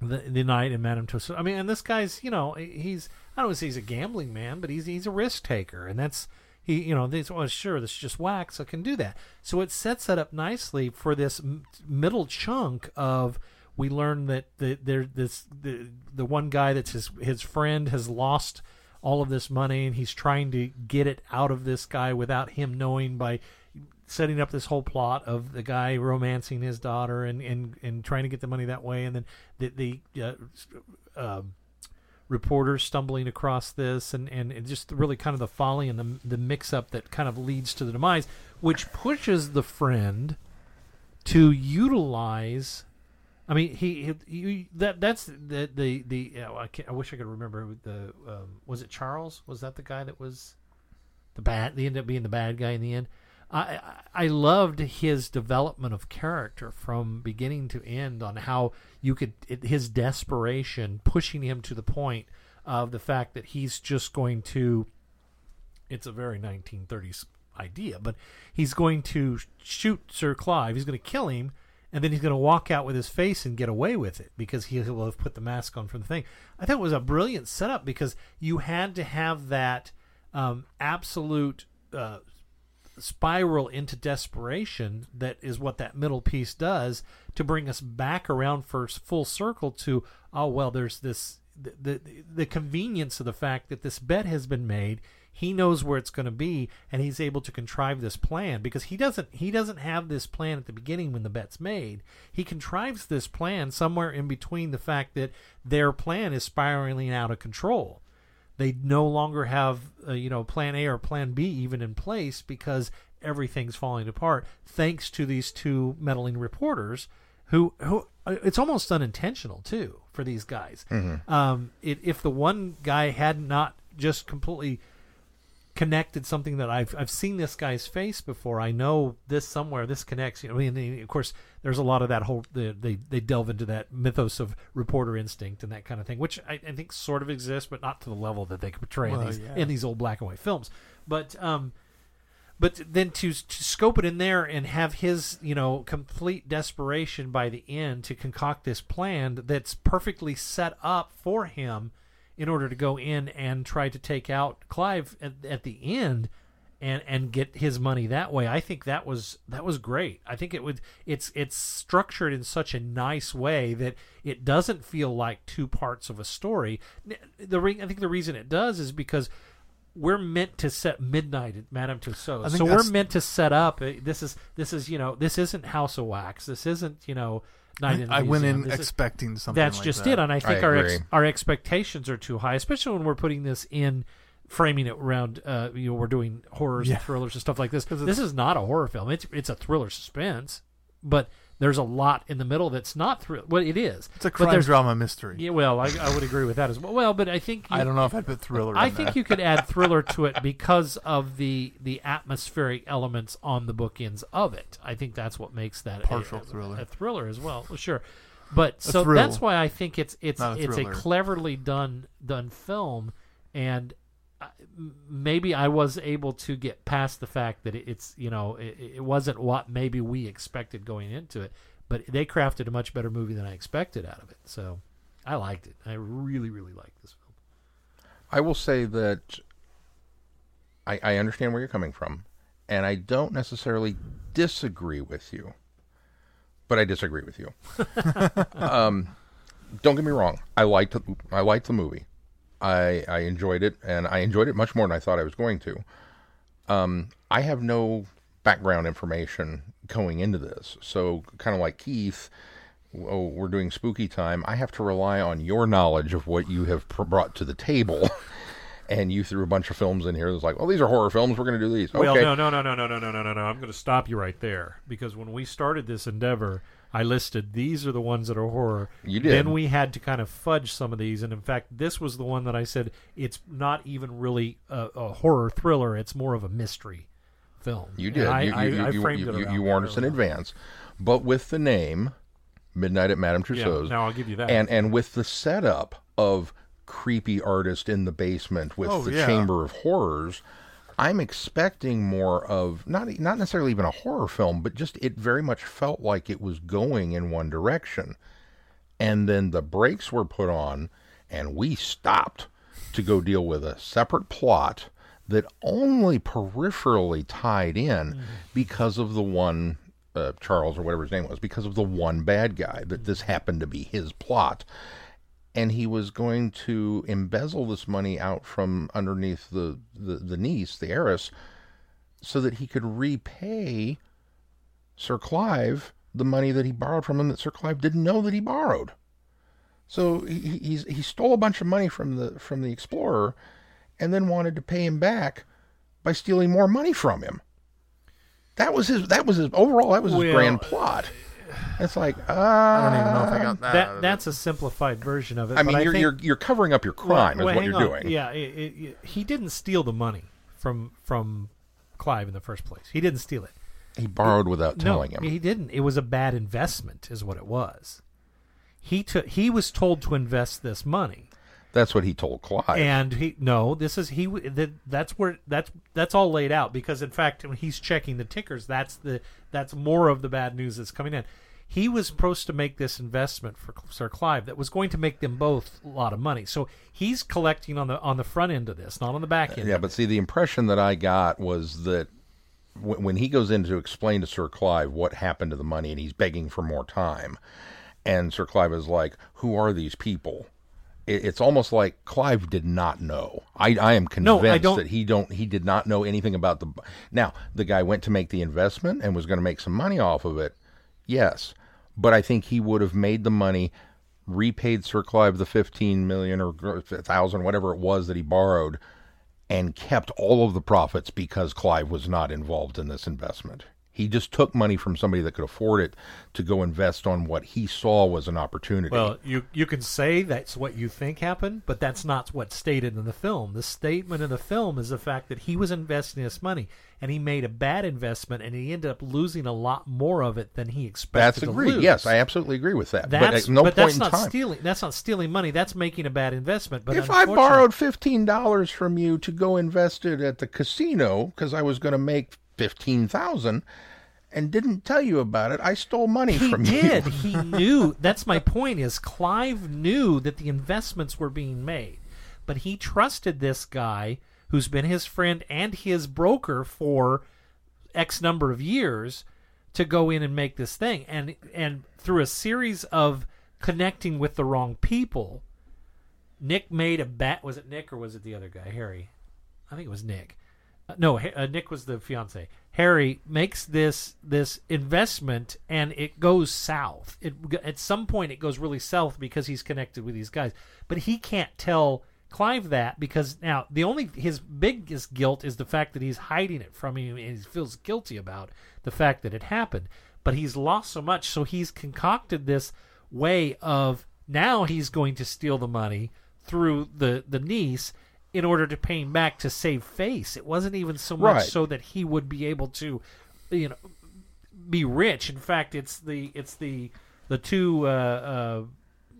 the, the night in Madame Tussauds. I mean, and this guy's, you know, he's I don't want to say he's a gambling man, but he's he's a risk taker, and that's he, you know, this well, sure, this is just wax, I can do that. So it sets that up nicely for this m- middle chunk of we learn that the there this the the one guy that's his his friend has lost all of this money and he's trying to get it out of this guy without him knowing by setting up this whole plot of the guy romancing his daughter and and, and trying to get the money that way, and then the the uh, um reporters stumbling across this, and, and just really kind of the folly and the the mix up that kind of leads to the demise, which pushes the friend to utilize. I mean, he, he, he that that's the the the. Uh, I, I wish I could remember the um, was it Charles? Was that the guy that was the bad? They ended up being the bad guy in the end. I I loved his development of character from beginning to end on how you could it, his desperation pushing him to the point of the fact that he's just going to it's a very 1930s idea but he's going to shoot Sir Clive he's going to kill him and then he's going to walk out with his face and get away with it because he will have put the mask on from the thing. I thought it was a brilliant setup because you had to have that um, absolute uh, spiral into desperation that is what that middle piece does to bring us back around for full circle to oh well there's this the, the the convenience of the fact that this bet has been made. He knows where it's going to be, and he's able to contrive this plan because he doesn't he doesn't have this plan at the beginning when the bet's made. He contrives this plan somewhere in between the fact that their plan is spiraling out of control. They no longer have uh, you know plan A or plan B even in place because everything's falling apart thanks to these two meddling reporters who who uh, it's almost unintentional too for these guys. Um, it, if the one guy had not just completely connected something that I've I've seen this guy's face before. I know this somewhere. This connects. You know, I mean, of course, there's a lot of that whole the, they they delve into that mythos of reporter instinct and that kind of thing, which I, I think sort of exists, but not to the level that they could portray Well, in these yeah. in these old black and white films. But um, but then to to scope it in there and have his you know complete desperation by the end to concoct this plan that's perfectly set up for him in order to go in and try to take out Clive at, at the end and and get his money that way. I think that was that was great. I think it would it's it's structured in such a nice way that it doesn't feel like two parts of a story. The re- I think the reason it does is because we're meant to set midnight at Madame Tussauds. So we're meant to set up. uh, This is this is you know this isn't House of Wax. This isn't you know Night in the I went in This is- expecting something. that's like just that. it, and I think our ex- our expectations are too high, especially when we're putting this in framing it around. Uh, you know, we're doing horrors Yeah. and thrillers and stuff like this. *laughs* This is not a horror film; it's it's a thriller suspense, but there's a lot in the middle that's not thrill. Well, it is. It's a But crime there's- drama mystery. Yeah, well, I, I would agree with that as well. Well, but I think you, I don't know if I'd put thriller. I think that. you could add *laughs* thriller to it because of the the atmospheric elements on the bookends of it. I think that's what makes that a- Partial a, thriller. a thriller as well. Well, sure, but so thrill. that's why I think it's it's a it's a cleverly done done film, and maybe I was able to get past the fact that it's you know it, it wasn't what maybe we expected going into it, but they crafted a much better movie than I expected out of it. So I liked it. I really really liked this film. I will say that I, I understand where you're coming from, and I don't necessarily disagree with you, but I disagree with you. *laughs* um, don't get me wrong. I liked I liked the movie. I I enjoyed it, and I enjoyed it much more than I thought I was going to. Um, I have no background information going into this, so kind of like Keith. Oh, we're doing spooky time. I have to rely on your knowledge of what you have pr- brought to the table. and you threw a bunch of films in here. That's like, well, these are horror films. We're going to do these. Okay. Well, no, no, no, no, no, no, no, no, no, no. I'm going to stop you right there because when we started this endeavor, I listed these are the ones that are horror. You did. Then we had to kind of fudge some of these, and in fact, this was the one that I said it's not even really a, a horror thriller. It's more of a mystery film. You did. I, you, I, you, I framed you, it you, warned us in advance, but with the name Midnight at Madame Yeah, now I'll give you that. and and with the setup of creepy artist in the basement with Oh, the yeah. Chamber of Horrors, I'm expecting more of not not necessarily even a horror film, but just it very much felt like it was going in one direction, and then the brakes were put on, and we stopped to go deal with a separate plot that only peripherally tied in because of the one uh, Charles or whatever his name was, because of the one bad guy that this happened to be his plot, and he was going to embezzle this money out from underneath the the, the niece, the heiress, so that he could repay Sir Clive the money that he borrowed from him that Sir Clive didn't know that he borrowed. So he he- he's, he stole a bunch of money from the from the explorer, and then wanted to pay him back by stealing more money from him. That was his. That was his overall. That was his Well, grand plot. It's like uh, I don't even know if I got that. that that's a simplified version of it. I mean, but you're, think, you're you're covering up your crime, Well, is well, what you're on. doing. Yeah, it, it, it- he didn't steal the money from from Clive in the first place. He didn't steal it. He borrowed without telling no, him. he didn't. It was a bad investment, is what it was. He took. He was told to invest this money, That's what he told Clive. and he no. This is he. That, that's where that's that's all laid out because in fact when he's checking the tickers, that's the that's more of the bad news that's coming in. He was supposed to make this investment for Sir Clive that was going to make them both a lot of money. So he's collecting on the on the front end of this, not on the back end. yeah, but see, the impression that I got was that w- when he goes in to explain to Sir Clive what happened to the money, and he's begging for more time, and Sir Clive is like, "Who are these people?" it's almost like Clive did not know. I, I am No, I convinced that he don't he did not know anything about the. Now the guy went to make the investment and was going to make some money off of it. Yes, but I think he would have made the money, repaid Sir Clive the fifteen million or thousand, whatever it was that he borrowed, and kept all of the profits because Clive was not involved in this investment. He just took money from somebody that could afford it to go invest on what he saw was an opportunity. Well, you you can say that's what you think happened, but that's not what's stated in the film. The statement in the film is the fact that he was investing this money and he made a bad investment and he ended up losing a lot more of it than he expected that's to agreed. lose. Yes, I absolutely agree with that. That's, but at no but point that's in not time. stealing. That's not stealing money. That's making a bad investment. But if I borrowed fifteen dollars from you to go invest it at the casino because I was going to make fifteen thousand, and didn't tell you about it, I stole money he from did. you. he did. He knew. That's my point. Is Clive knew that the investments were being made, but he trusted this guy who's been his friend and his broker for X number of years to go in and make this thing, and and through a series of connecting with the wrong people, Nick made a bet. Was it Nick or was it the other guy, Harry? I think it was Nick. No, uh, Nick was the fiance. Harry makes this this investment, and it goes south. It at some point it goes really south because he's connected with these guys, but he can't tell Clive that because now the only his biggest guilt is the fact that he's hiding it from him, and he feels guilty about the fact that it happened. But he's lost so much, so he's concocted this way of now he's going to steal the money through the the niece in order to pay him back to save face. It wasn't even so much Right. so that he would be able to, you know, be rich. In fact, it's the it's the the two uh, uh,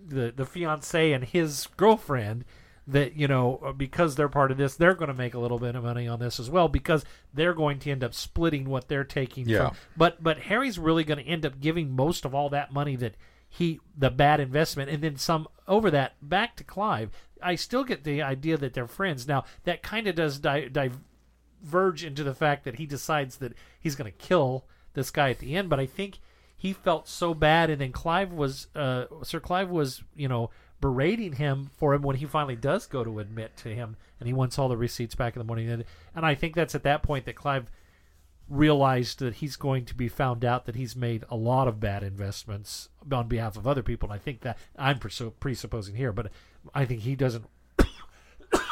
the the fiance and his girlfriend that you know because they're part of this they're going to make a little bit of money on this as well because they're going to end up splitting what they're taking Yeah. from but but Harry's really going to end up giving most of all that money that he the bad investment and then some over that back to Clive I still get the idea that they're friends. Now that kind of does di- diverge into the fact that he decides that he's going to kill this guy at the end but I think he felt so bad and then Clive was uh, Sir Clive was you know berating him for him when he finally does go to admit to him and he wants all the receipts back in the morning and, and I think that's at that point that Clive realized that he's going to be found out that he's made a lot of bad investments on behalf of other people. And I think that I'm presupposing here but I think he doesn't *coughs*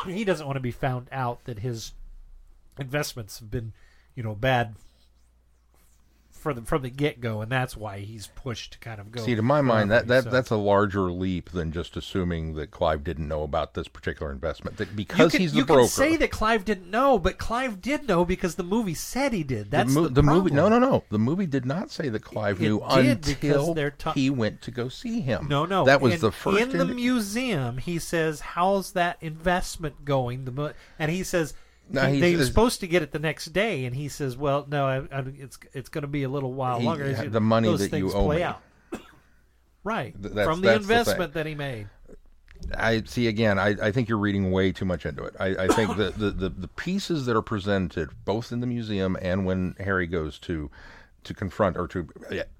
he doesn't want to be found out that his investments have been you know bad for the from the get go, and that's why he's pushed to kind of go. See, to my mind, that, that he that's a larger leap than just assuming that Clive didn't know about this particular investment. That because can, he's the you broker. can say that Clive didn't know, but Clive did know because the movie said he did. That's the, mo- the, the movie. No, no, no. The movie did not say that Clive It knew because until ta- he went to go see him. No, no. That was in, the first. in the museum. He says, "How's that investment going?" The mo-, and he says. No, he- he they were supposed to get it the next day, and he says, "Well, no, I, I, it's it's going to be a little while He- longer." The money Those that you owe me. out. *coughs* right Th- from the that's the investment that he made. I see again. I, I think you're reading way too much into it. I, I think that the, the, the pieces that are presented, both in the museum and when Harry goes to to confront or to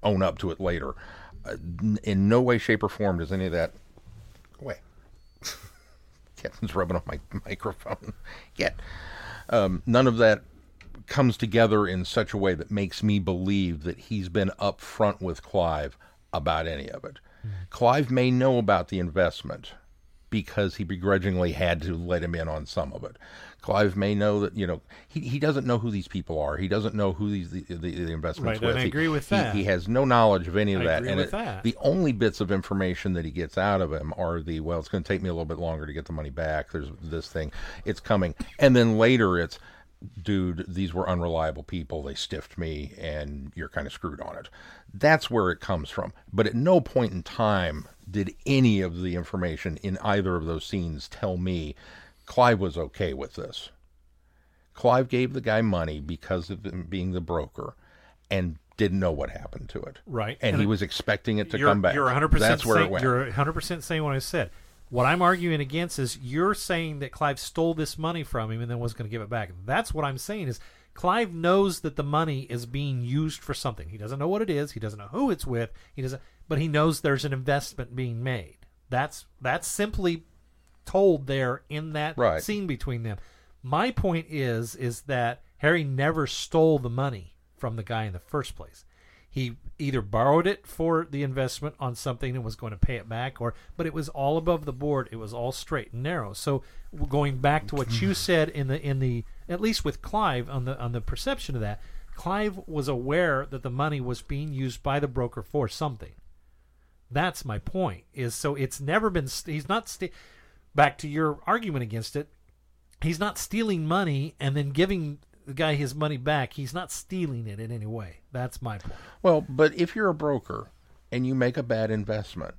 own up to it later, uh, in no way, shape, or form does any of that. Wait, *laughs* Kevin's rubbing off my microphone. *laughs* Get um, none of that comes together in such a way that makes me believe that he's been upfront with Clive about any of it. Clive may know about the investment because he begrudgingly had to let him in on some of it. Clive may know that you know he, he doesn't know who these people are. He doesn't know who these the, the, the investments Right, with. I He- agree with he- that. He, has no knowledge of any of I that. and it- that. the only bits of information that he gets out of him are the well, it's going to take me a little bit longer to get the money back. There's this thing, it's coming, and then later it's, dude, these were unreliable people. They stiffed me, and you're kind of screwed on it. That's where it comes from. But at no point in time did any of the information in either of those scenes tell me Clive was okay with this. Clive gave the guy money because of him being the broker, and didn't know what happened to it. Right. and, And he it- was expecting it to come back. You're 100 percent. That's where saying, it went. You're 100 percent saying what I said. What I'm arguing against is you're saying that Clive stole this money from him and then was going to give it back. That's what I'm saying is Clive knows that the money is being used for something. He doesn't know what it is. He doesn't know who it's with. He doesn't, but he knows there's an investment being made. That's that's simply told there in that Right. scene between them. My point is is that Harry never stole the money from the guy in the first place. He either borrowed it for the investment on something and was going to pay it back, or but it was all above the board. It was all straight and narrow. So going back to what you said in the in the at least with Clive on the on the perception of that, Clive was aware that the money was being used by the broker for something. That's my point. Is so it's never been. St- he's not. St- back to your argument against it. He's not stealing money and then giving the guy his money back. He's not stealing it in any way. That's my point. Well, but if you're a broker and you make a bad investment,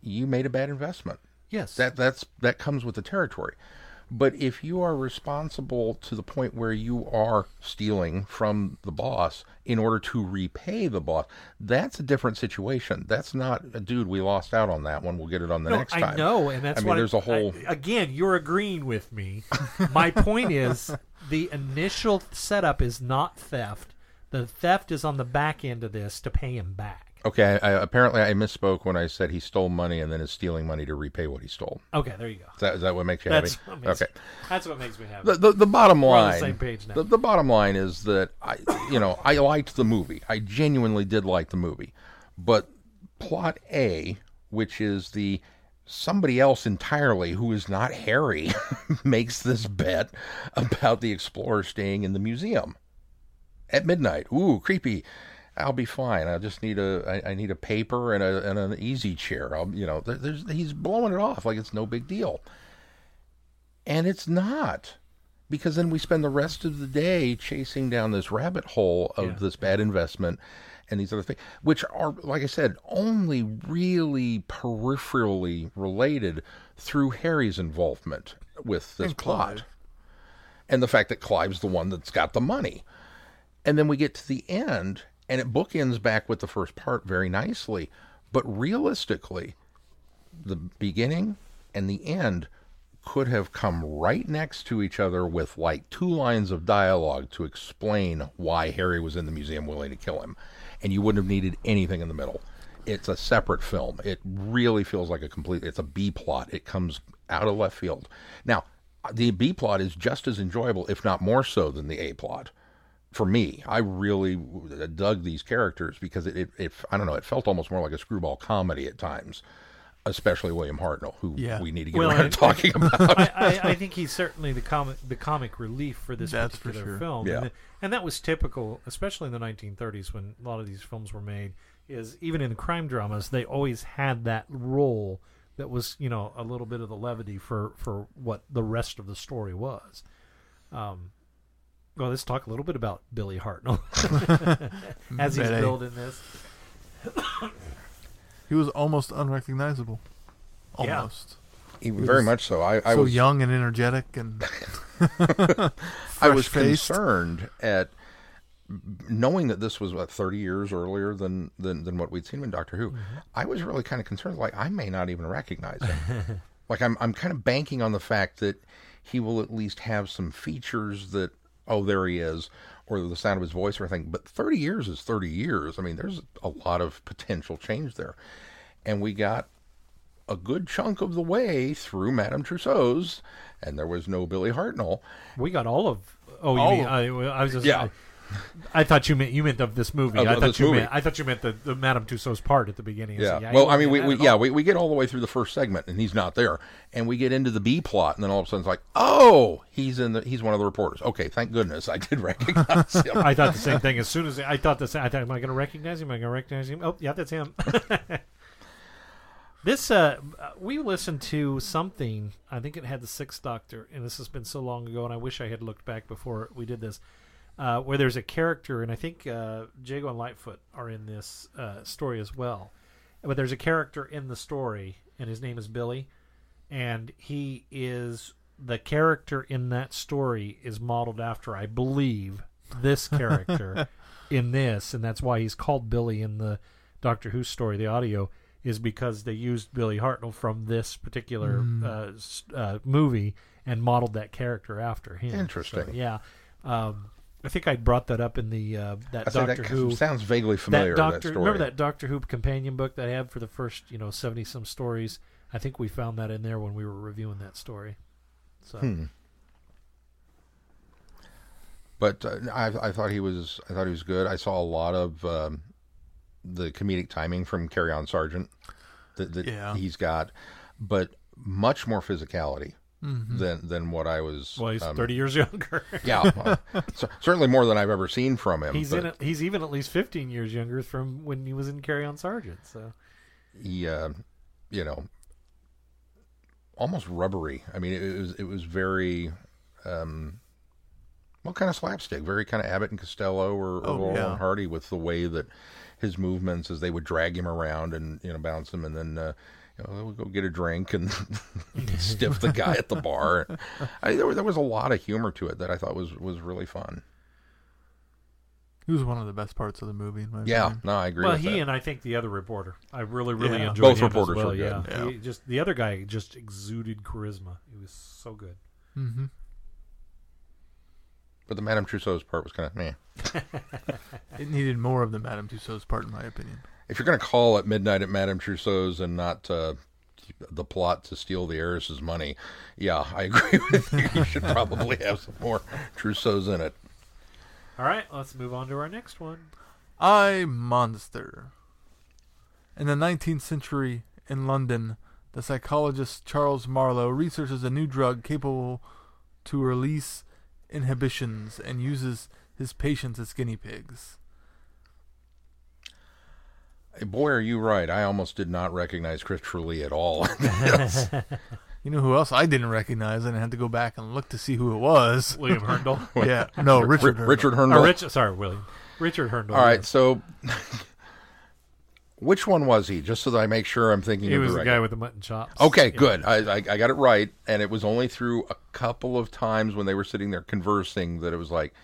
you made a bad investment. Yes. That that's that comes with the territory. But if you are responsible to the point where you are stealing from the boss in order to repay the boss, that's a different situation. That's not, a dude, we lost out on that one. We'll get it on the No, next time. I know, and that's I mean, there's a a whole. again, you're agreeing with me. *laughs* My point is the initial setup is not theft. The theft is on the back end of this to pay him back. Okay, I, apparently I misspoke when I said he stole money and then is stealing money to repay what he stole. Okay, there you go. Is that, is that what makes you That's happy? makes, okay. That's what makes me happy. The, the, the bottom We're on line. the same page now. The, the bottom line is that I, you know, I liked the movie. I genuinely did like the movie, but plot A, which is the somebody else entirely who is not Harry, *laughs* makes this bet about the explorer staying in the museum at midnight. Ooh, creepy. I'll be fine. I just need a I, I need a paper and a and an easy chair. I'll you know there, there's he's blowing it off like it's no big deal, and it's not because then we spend the rest of the day chasing down this rabbit hole of Yeah. this bad investment and these other things, which are, like I said, only really peripherally related through Harry's involvement with this And plot. Clive. And the fact that Clive's the one that's got the money. And then we get to the end, and it bookends back with the first part very nicely. But realistically, the beginning and the end could have come right next to each other with like two lines of dialogue to explain why Harry was in the museum willing to kill him. And you wouldn't have needed anything in the middle. It's a separate film. It really feels like a complete it's a B plot. It comes out of left field. Now, the B plot is just as enjoyable, if not more so, than the A plot. For me, I really dug these characters because it, it, it I don't know, it felt almost more like a screwball comedy at times, especially William Hartnell, who Yeah. we need to get Well, around and- to *laughs* talking *laughs* about. I, I, I think he's certainly the comic the comic relief for this That's for particular sure. film. Yeah. And, th- and that was typical, especially in the 1930s when a lot of these films were made. Is even in crime dramas, they always had that role that was, you know, a little bit of the levity for for what the rest of the story was. Um, well, let's talk a little bit about Billy Hartnell *laughs* as he's Betty. billed in this. He was almost unrecognizable. Yeah. Almost. Very much so. I, I so was young and energetic and *laughs* *laughs* I was fresh-faced. concerned at knowing that this was what 30 years earlier than than, than what we'd seen in Doctor Who. Mm-hmm. I was really kind of concerned like I may not even recognize him. like I'm I'm kind of banking on the fact that he will at least have some features that oh there he is or the sound of his voice or anything. But 30 years is 30 years. I mean, there's a lot of potential change there. And we got a good chunk of the way through Madame Tussauds, and there was no Billy Hartnell. We got all of. Oh, you All mean of- I, I was just. Yeah. I, I thought you meant you meant of this movie. Of- I of thought you movie. meant I thought you meant the, the Madame Tussauds part at the beginning. Yeah. So, well, I mean, we, we yeah we, we get all the way through the first segment and he's not there, and we get into the B plot, and then all of a sudden it's like, oh, he's in the he's one of the reporters. Okay, thank goodness I did *laughs* recognize him. I thought the same thing. As soon as I thought the same, I thought, am I going to recognize him? Am I going to recognize him? Oh, yeah, that's him. *laughs* this, uh, we listened to something. I think it had the Sixth Doctor, and this has been so long ago, and I wish I had looked back before we did this. Uh, where there's a character, and I think uh, Jago and Lightfoot are in this uh, story as well. But there's a character in the story, and his name is Billy, and he is the character in that story is modeled after, I believe, this character *laughs* in this, and that's why he's called Billy in the Doctor Who story. The audio is because they used Billy Hartnell from this particular uh, uh, movie and modeled that character after him. Interesting. So, yeah. Um, I think I brought that up in the uh, that I Doctor that Who sounds vaguely familiar. that Doctor. that remember that Doctor Who companion book that I had for the first, you know, seventy some stories. I think we found that in there when we were reviewing that story. So Hmm. But uh, I, I thought he was I thought he was good. I saw a lot of um, the comedic timing from Carry On Sergeant that, that Yeah. he's got, but much more physicality Mhm. than than what I was. well, he's um, 30 years younger. *laughs* Yeah, uh, cer- certainly more than I've ever seen from him. he's but in it. He's even at least 15 years younger from when he was in Carry On Sergeant. So He, uh, you know, almost rubbery. I mean, it, was it was very. Um, well, kind of slapstick, very kind of Abbott and Costello or, or Oh, Laurel yeah. and Hardy with the way that his movements as they would drag him around and you know bounce him and then uh, you know we'll go get a drink and *laughs* *laughs* stiff the guy at the bar. I, there, was- there was a lot of humor to it that I thought was was really fun. He was one of the best parts of the movie. In my Yeah, opinion. no, I agree. well, with he that. and I think the other reporter. I really, really Yeah. enjoyed Both him as reporters well, were good. Yeah, Yeah. He just the other guy just exuded charisma. He was so good. hmm but the Madame Tussauds part was kind of meh. *laughs* It needed more of the Madame Tussauds part, in my opinion. If you're going to call at midnight at Madame Tussauds and not uh, the plot to steal the heiress's money, yeah, I *laughs* agree with you. You should probably have some more Tussauds in it. All right, let's move on to our next one. I Monster. In the 19th century in London, the psychologist Charles Marlowe researches a new drug capable to release inhibitions and uses his patients as guinea pigs. Hey, boy, are you right. I almost did not recognize Christopher Lee at all. *laughs* *laughs* You know who else I didn't recognize and I had to go back and look to see who it was? William Hurndall. *laughs* yeah, no, Richard. Ri- Hurndall. Richard oh, Hurndall. Rich, sorry, William. Richard Hurndall. All right, yes. so which one was he? Just so that I make sure I'm thinking He of was the the guy with the mutton chops. Okay, Yeah. good. I, I I got it right, and it was only through a couple of times when they were sitting there conversing that it was like,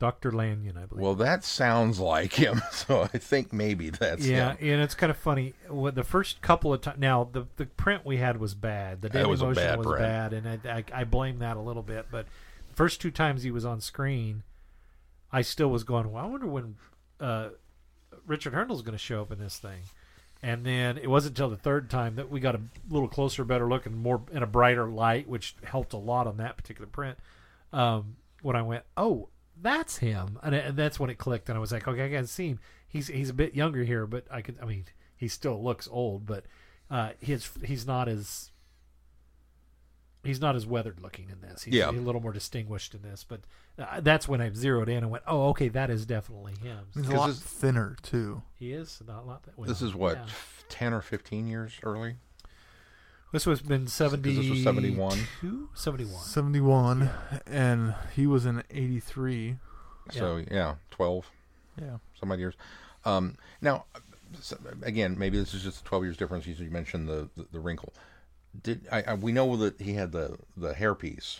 Dr. Lanyon, I believe. well, that sounds like him. *laughs* So I think maybe that's yeah, him. and it's kind of funny. What the first couple of times, now the the print we had was bad. The Daily was Motion bad was print. bad, and I, I I blame that a little bit. But the first two times he was on screen, I still was going. Well, I wonder when uh, Richard Hurndall's going to show up in this thing. And then it wasn't until the third time that we got a little closer, better look, and more in a brighter light, which helped a lot on that particular print. Um, when I went, oh, that's him, and, and that's when it clicked, and I was like, okay, I can see him. He's he's a bit younger here, but I could, I mean, he still looks old, but uh, he's he's not as he's not as weathered looking in this. He's, Yeah. he's a little more distinguished in this, but uh, that's when I zeroed in and went, oh, okay, that is definitely him. He's a 'Cause lot thinner too. He is not a lot that. Well, This is what yeah. ten or fifteen years early. This was been seventy. this was 71? 71. Seventy-one, and he was in eighty-three. So yeah, twelve Yeah. some odd years. Um, now, s- again, maybe this is just twelve years difference. You you mentioned the the, the wrinkle. Did I, I? We know that he had the the hairpiece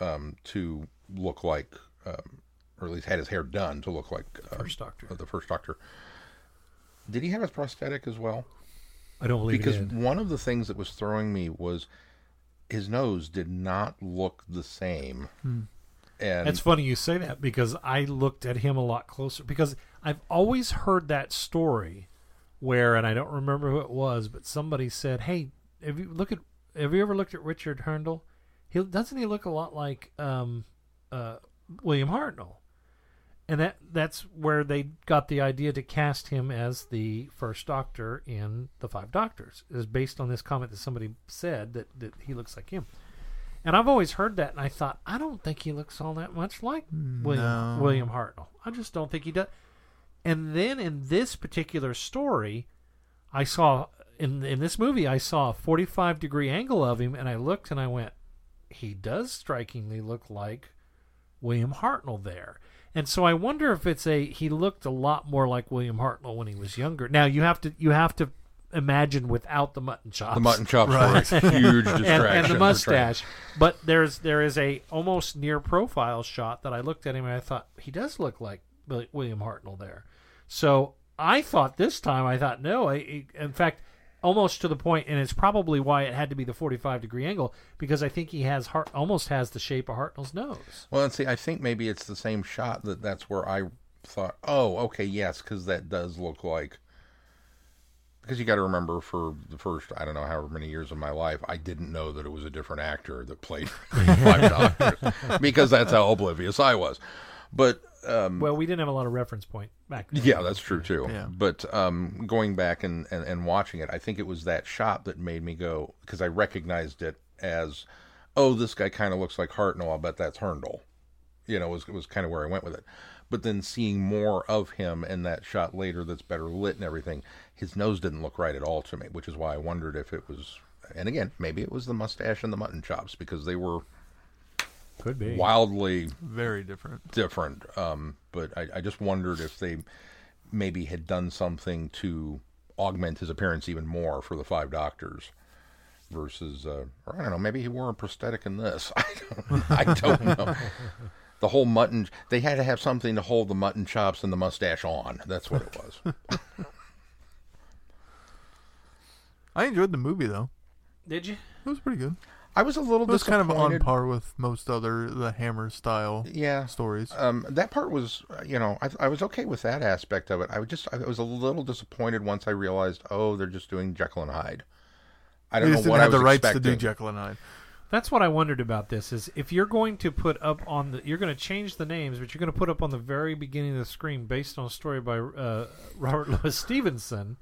um, to look like, um, or at least had his hair done to look like uh, First Doctor. the first Doctor. Did he have his prosthetic as well? I don't believe because one of the things that was throwing me was his nose did not look the same. Hmm. And It's funny you say that because I looked at him a lot closer because I've always heard that story where, and I don't remember who it was, but somebody said, "Hey, have you look at have you ever looked at Richard Hurndall? He doesn't he look a lot like um, uh, William Hartnell?" And that that's where they got the idea to cast him as the first Doctor in the Five Doctors. Is based on this comment that somebody said that, that he looks like him. And I've always heard that, and I thought, I don't think he looks all that much like hmm, William No. William Hartnell. I just don't think he does. And then in this particular story, I saw in in this movie, I saw a forty five degree angle of him, and I looked and I went, he does strikingly look like William Hartnell there. And so I wonder if it's a he looked a lot more like William Hartnell when he was younger. Now you have to you have to imagine without the mutton chops the mutton chops Right. were a huge distraction. *laughs* and, and the mustache. But there's there is a almost near profile shot that I looked at him and I thought he does look like William Hartnell there. So I thought this time I thought no. I, in fact, almost to the point, and it's probably why it had to be the 45 degree angle because I think he has Hart almost has the shape of Hartnell's nose. Well, and see, I think maybe it's the same shot that that's where I thought, oh, okay, yes, because that does look like. because you got to remember for the first I don't know however many years of my life, I didn't know that it was a different actor that played *laughs* Five *laughs* Doctors because that's how oblivious I was. But um, Well, we didn't have a lot of reference point back then. yeah, that's true too. Yeah. But um, going back and, and, and watching it, I think it was that shot that made me go because I recognized it as, oh, this guy kind of looks like Hartnell. I'll bet that's Hurndall. You know, was was kind of where I went with it. But then seeing more of him in that shot later, that's better lit and everything, his nose didn't look right at all to me, which is why I wondered if it was. And again, maybe it was the mustache and the mutton chops because they were Could be. wildly Very different. different. Um, but I, I just wondered if they maybe had done something to augment his appearance even more for the Five Doctors versus, uh, or I don't know, maybe he wore a prosthetic in this. *laughs* I don't, I don't know. The whole mutton, they had to have something to hold the mutton chops and the mustache on. That's what it was. *laughs* I enjoyed the movie though. Did you? It was pretty good. I was a little It was kind of on par with most other the Hammer style Yeah. stories. Um, that part was, uh, you know, I, I was okay with that aspect of it. I was just, I was a little disappointed once I realized, oh, they're just doing Jekyll and Hyde. I don't just know didn't what I have was the rights expecting. to do Jekyll and Hyde. That's what I wondered about this. Is if you're going to put up on the, you're going to change the names, but you're going to put up on the very beginning of the screen based on a story by uh, Robert *laughs* Louis Stevenson.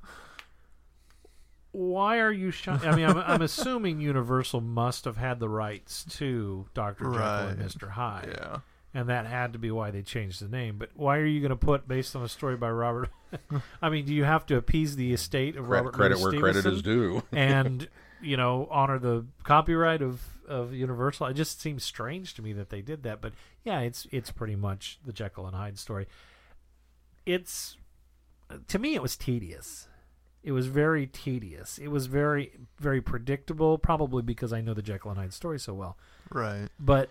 Why are you? Sh- I mean, I'm, I'm assuming Universal must have had the rights to Doctor Jekyll and Mister Hyde, Yeah. and that had to be why they changed the name. But why are you going to put based on a story by Robert? *laughs* I mean, do you have to appease the estate of Robert credit Louis where Stevenson? credit is due. and *laughs* you know honor the copyright of of Universal. It just seems strange to me that they did that, but yeah, it's it's pretty much the Jekyll and Hyde story. It's to me, it was tedious. It was very tedious. It was very very predictable, probably because I know the Jekyll and Hyde story so well. Right. But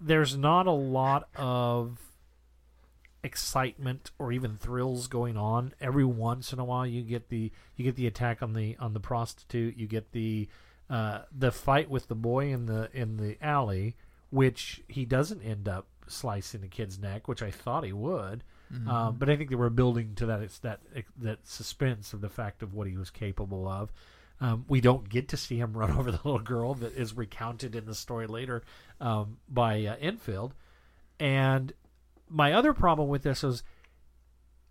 there's not a lot of excitement or even thrills going on every once in a while you get the you get the attack on the on the prostitute you get the uh the fight with the boy in the in the alley which he doesn't end up slicing the kid's neck which i thought he would um, but i think they were building to that it's that that suspense of the fact of what he was capable of um, we don't get to see him *laughs* run over the little girl that is recounted in the story later um, by uh, Enfield. And my other problem with this is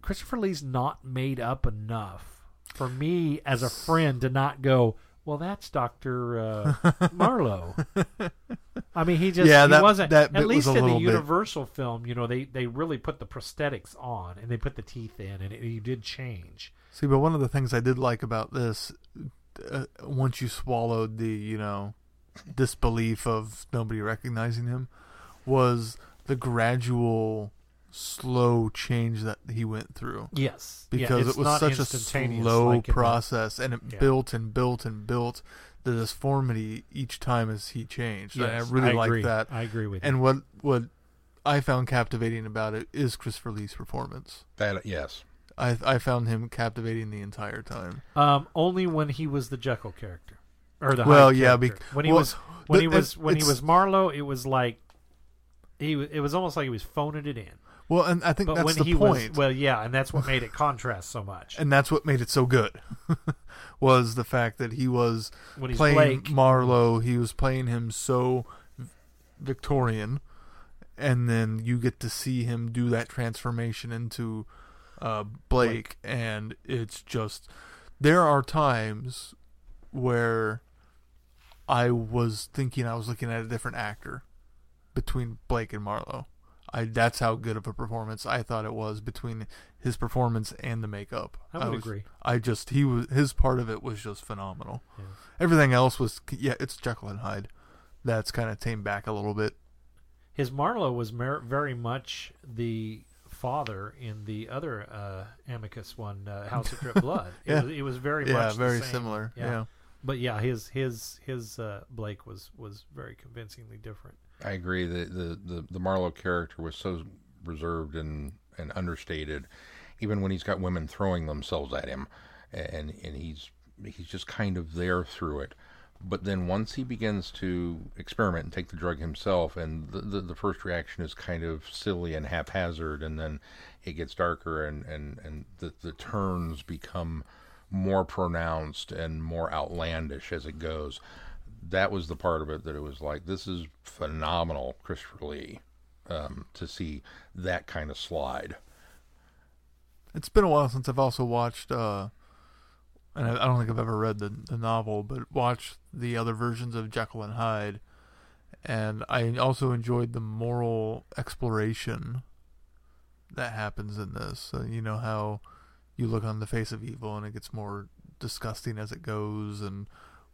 Christopher Lee's not made up enough for me as a friend to not go, well, that's Doctor uh, *laughs* Marlowe. I mean, he just Yeah, he that- wasn't. that at least a in the bit- Universal film, you know, they they really put the prosthetics on and they put the teeth in, and he did change. See, but one of the things I did like about this, uh, once you swallowed the, you know, disbelief of nobody recognizing him, was the gradual, slow change that he went through. Yes, Because it's it was such a slow like in the- process, and it Yeah. built and built and built the disformity each time as he changed. Yes, I really like that. I agree with you. And what what I found captivating about it is Christopher Lee's performance. That yes, I I found him captivating the entire time. Um, only when he was the Jekyll character, or the Well, Hyde yeah, character. bec- when he well, was when he was when he was Marlowe, it was like he it was almost like he was phoning it in. Well, and I think But that's when the he point, was well, yeah, and that's what made it contrast so much. and that's what made it so good. *laughs* was the fact that he was playing Blake, Marlowe, he was playing him so Victorian, and then you get to see him do that transformation into uh, Blake, and it's just there are times where I was thinking I was looking at a different actor between Blake and Marlowe. I that's how good of a performance I thought it was between his performance and the makeup. I would was- agree. I just he was his part of it was just phenomenal. Yeah. Everything else was yeah, it's Jekyll and Hyde. That's kind of tamed back a little bit. his Marlowe was mer- very much the father in the other uh, Amicus one, uh, House of Drip *laughs* Blood. It, Yeah. was, it was very yeah, much the very similar. Yeah. But yeah, his his his uh, Blake was was very convincingly different. I agree. The the the, the Marlowe character was so reserved and and understated, even when he's got women throwing themselves at him, and and he's he's just kind of there through it. But then once he begins to experiment and take the drug himself, and the, the, the first reaction is kind of silly and haphazard, and then it gets darker, and, and, and the, the turns become more pronounced and more outlandish as it goes. That was the part of it that it was like, this is phenomenal, Christopher Lee, um, to see that kind of slide. It's been a while since I've also watched, uh, and I, don't think I've ever read the, the novel, but watched the other versions of Jekyll and Hyde. And I also enjoyed the moral exploration that happens in this. So, you know how you look on the face of evil and it gets more disgusting as it goes, and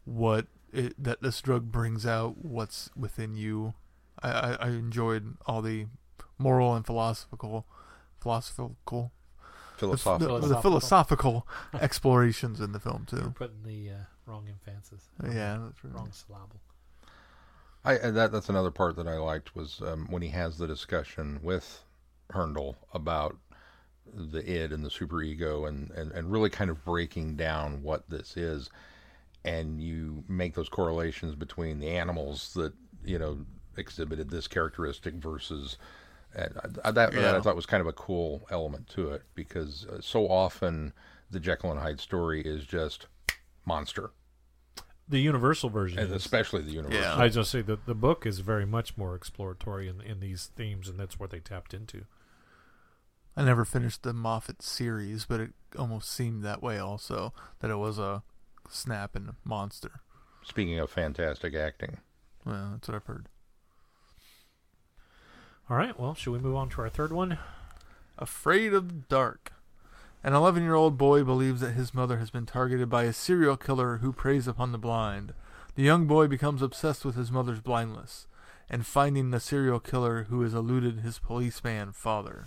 what it, that this drug brings out what's within you. I, I, I enjoyed all the moral and philosophical, philosophical Philosophical. the, the philosophical *laughs* explorations in the film You're too. putting the uh, wrong emphasis. Yeah, that's right. Wrong syllable. I uh, that that's another part that I liked was um, when he has the discussion with Hurndall about the id and the superego and, and and really kind of breaking down what this is, and you make those correlations between the animals that you know exhibited this characteristic versus. And I, that, that I thought was kind of a cool element to it because uh, so often the Jekyll and Hyde story is just monster, The universal version. and is- especially the universal. Yeah. I just say that the book is very much more exploratory in, in these themes, and that's what they tapped into. I never finished the Moffat series, but it almost seemed that way also that it was a snap and monster. Speaking of fantastic acting. Well, that's what I've heard. All right, well, should we move on to our third one? Afraid of the dark. An 11 year old boy believes that his mother has been targeted by a serial killer who preys upon the blind. The young boy becomes obsessed with his mother's blindness and finding the serial killer who has eluded his policeman father.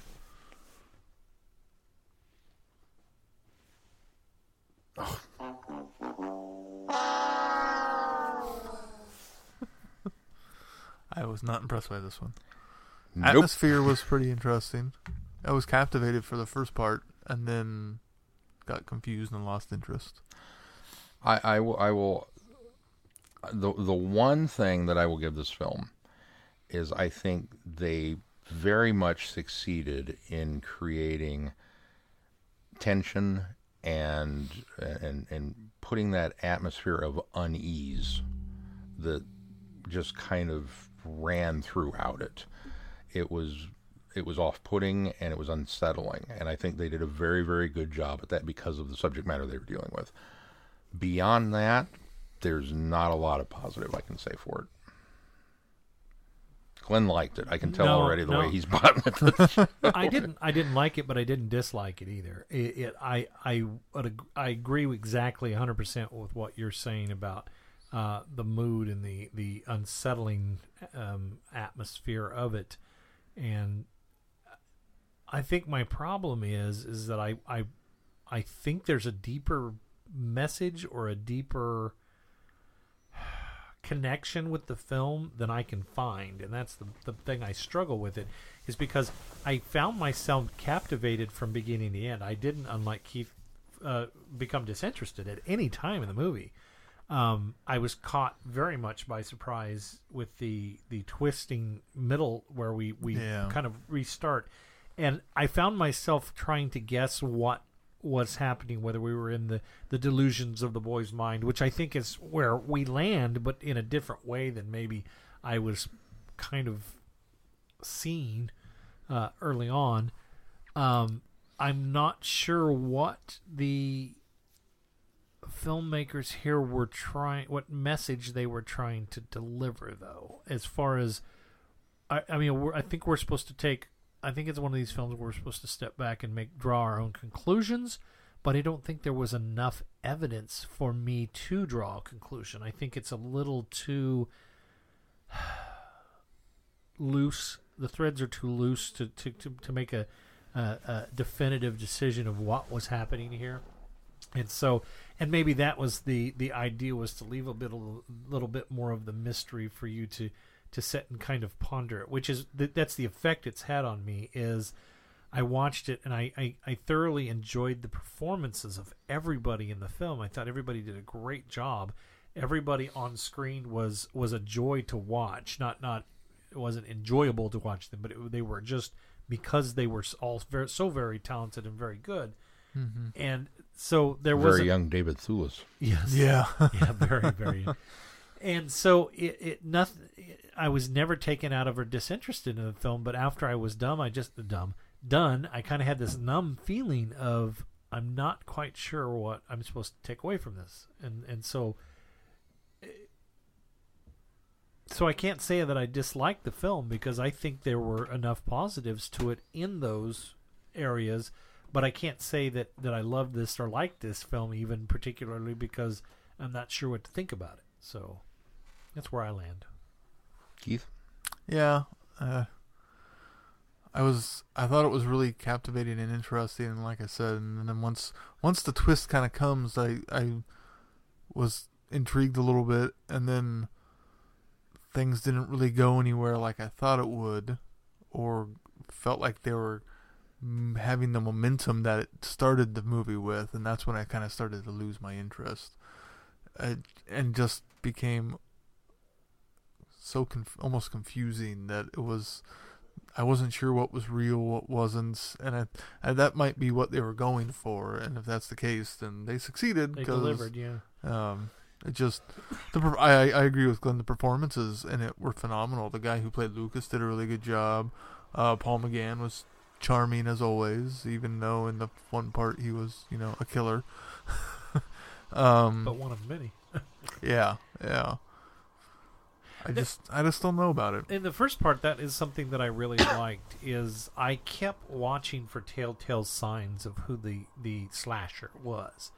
I was not impressed by this one. Nope. Atmosphere was pretty interesting. I was captivated for the first part and then got confused and lost interest. I, I will. I will. The the one thing that I will give this film is I think they very much succeeded in creating tension and and and putting that atmosphere of unease that just kind of ran throughout it. It was it was off-putting and it was unsettling, and I think they did a very very good job at that because of the subject matter they were dealing with. Beyond that, there's not a lot of positive I can say for it. Glenn liked it. I can tell No, already the no. way he's *laughs* bought it. I didn't. I didn't like it, but I didn't dislike it either. It. it I. I. I agree exactly 100 percent with what you're saying about uh, the mood and the the unsettling um, atmosphere of it, and I think my problem is is that I I I think there's a deeper message or a deeper *sighs* connection with the film than I can find, and that's the the thing I struggle with it is because I found myself captivated from beginning to end. I didn't, unlike Keith, uh, become disinterested at any time in the movie. Um, I was caught very much by surprise with the the twisting middle where we we Yeah. kind of restart, and I found myself trying to guess what was happening, whether we were in the the delusions of the boy's mind, which I think is where we land, but in a different way than maybe I was kind of seeing uh, early on. Um, I'm not sure what the filmmakers here were trying, what message they were trying to deliver, though. As far as, I, I mean, I think we're supposed to take. I think it's one of these films where we're supposed to step back and make draw our own conclusions, but I don't think there was enough evidence for me to draw a conclusion. I think it's a little too *sighs* loose. The threads are too loose to to, to, to make a, a, a definitive decision of what was happening here. And so, and maybe that was the the idea was to leave a bit a little bit more of the mystery for you to to sit and kind of ponder it, which is th- that's the effect it's had on me. Is I watched it and I, I I thoroughly enjoyed the performances of everybody in the film. I thought everybody did a great job. Everybody on screen was was a joy to watch. Not not it wasn't enjoyable to watch them, but it, they were just because they were all very, so very talented and very good Mm-hmm. and so there was Very a- young David Thewlis. Yes. Yeah. *laughs* yeah, *laughs* very, very. young. And so it, it nothing. I was never taken out of or disinterested in the film, but after I was dumb, I just dumb done. I kind of had this numb feeling of I'm not quite sure what I'm supposed to take away from this, and and so. So I can't say that I disliked the film because I think there were enough positives to it in those areas, but I can't say that that I love this or like this film even particularly because I'm not sure what to think about it. So that's where I land. Keith? Yeah. Uh, I was I thought it was really captivating and interesting and like I said and then once once the twist kind of comes I I was intrigued a little bit and then things didn't really go anywhere like I thought it would or felt like they were having the momentum that it started the movie with and that's when I kind of started to lose my interest and just became so conf- almost confusing that it was I wasn't sure what was real, what wasn't, and, I, and that might be what they were going for. And if that's the case, then they succeeded. They delivered, yeah. Um, it just the I I agree with Glenn. The performances in it were phenomenal. The guy who played Lucas did a really good job. Uh, Paul McGann was charming as always, even though in the one part he was you know a killer. *laughs* um, But one of many. *laughs* yeah, yeah. I just I just don't know about it. In the first part, that is something that I really *coughs* liked. Is I kept watching for telltale signs of who the the slasher was,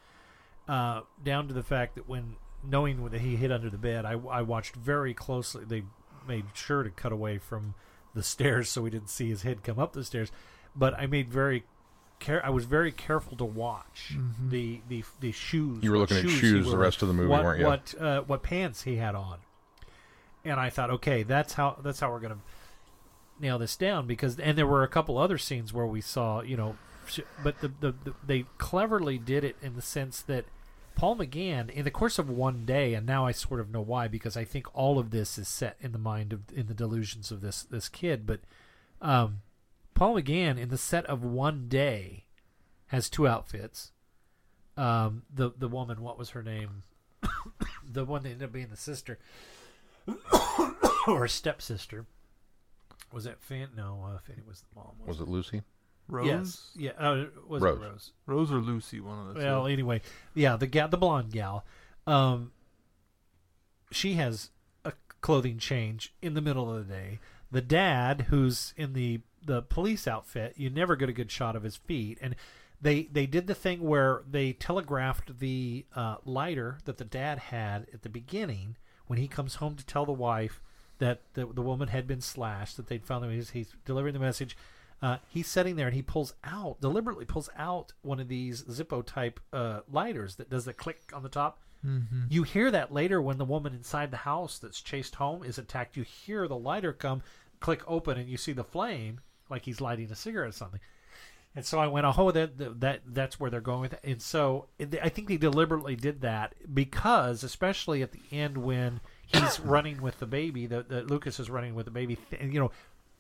uh, down to the fact that when knowing that he hid under the bed, I, I watched very closely. They made sure to cut away from the stairs so we didn't see his head come up the stairs, but I made very care. I was very careful to watch Mhm. the the the shoes. You were what looking at shoes the rest of the movie, what, weren't you? What uh, what pants he had on, and I thought, okay, that's how that's how we're gonna nail this down because and there were a couple other scenes where we saw you know, but the, the, the they cleverly did it in the sense that Paul McGann in the course of one day, and now I sort of know why because I think all of this is set in the mind of in the delusions of this this kid, but um, Paul McGann in the set of one day has two outfits. Um, the the woman, what was her name? *coughs* the one that ended up being the sister *coughs* or stepsister. Was that Fan? No, uh, Fanny was the mom. Was it Lucy? Rose, Yes. Yeah. Uh, was Rose. it Rose? Rose or Lucy, one of those. Well, two. anyway, yeah, the gal, the blonde gal, um, she has a clothing change in the middle of the day. The dad, who's in the the police outfit, you never get a good shot of his feet, and they they did the thing where they telegraphed the uh, lighter that the dad had at the beginning when he comes home to tell the wife that the, the woman had been slashed, that they'd found him. He's, he's delivering the message. Uh, he's sitting there and he pulls out, deliberately pulls out one of these Zippo type uh, lighters that does the click on the top. Mm-hmm. You hear that later when the woman inside the house that's chased home is attacked. You hear the lighter come, click open, and you see the flame like he's lighting a cigarette or something. And so I went, oh, that that that's where they're going with it. And so I think they deliberately did that because, especially at the end when he's *coughs* running with the baby, that that Lucas is running with the baby, th- you know.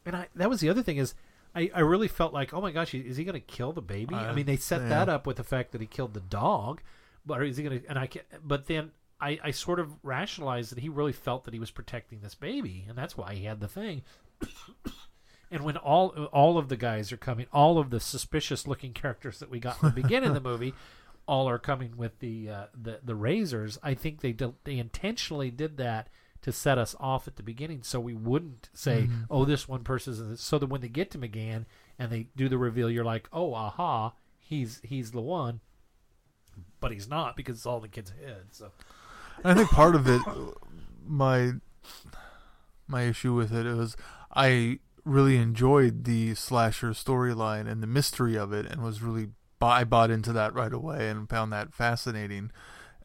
And I that was the other thing is, I, I really felt like, oh my gosh, is he going to kill the baby? I Uh, mean, they set yeah. that up with the fact that he killed the dog, but is he going to? And I can, but then I, I sort of rationalized that he really felt that he was protecting this baby, and that's why he had the thing. *coughs* and when all all of the guys are coming, all of the suspicious looking characters that we got in the beginning of the *laughs* movie, all are coming with the uh, the the razors. I think they del- they intentionally did that to set us off at the beginning, so we wouldn't say, Mhm. "Oh, this one person is." So that when they get to McGann and they do the reveal, you're like, "Oh, aha, he's he's the one," but he's not because it's all in the kid's head. So I think part of it, my my issue with it was I really enjoyed the slasher storyline and the mystery of it, and was really I bought into that right away and found that fascinating.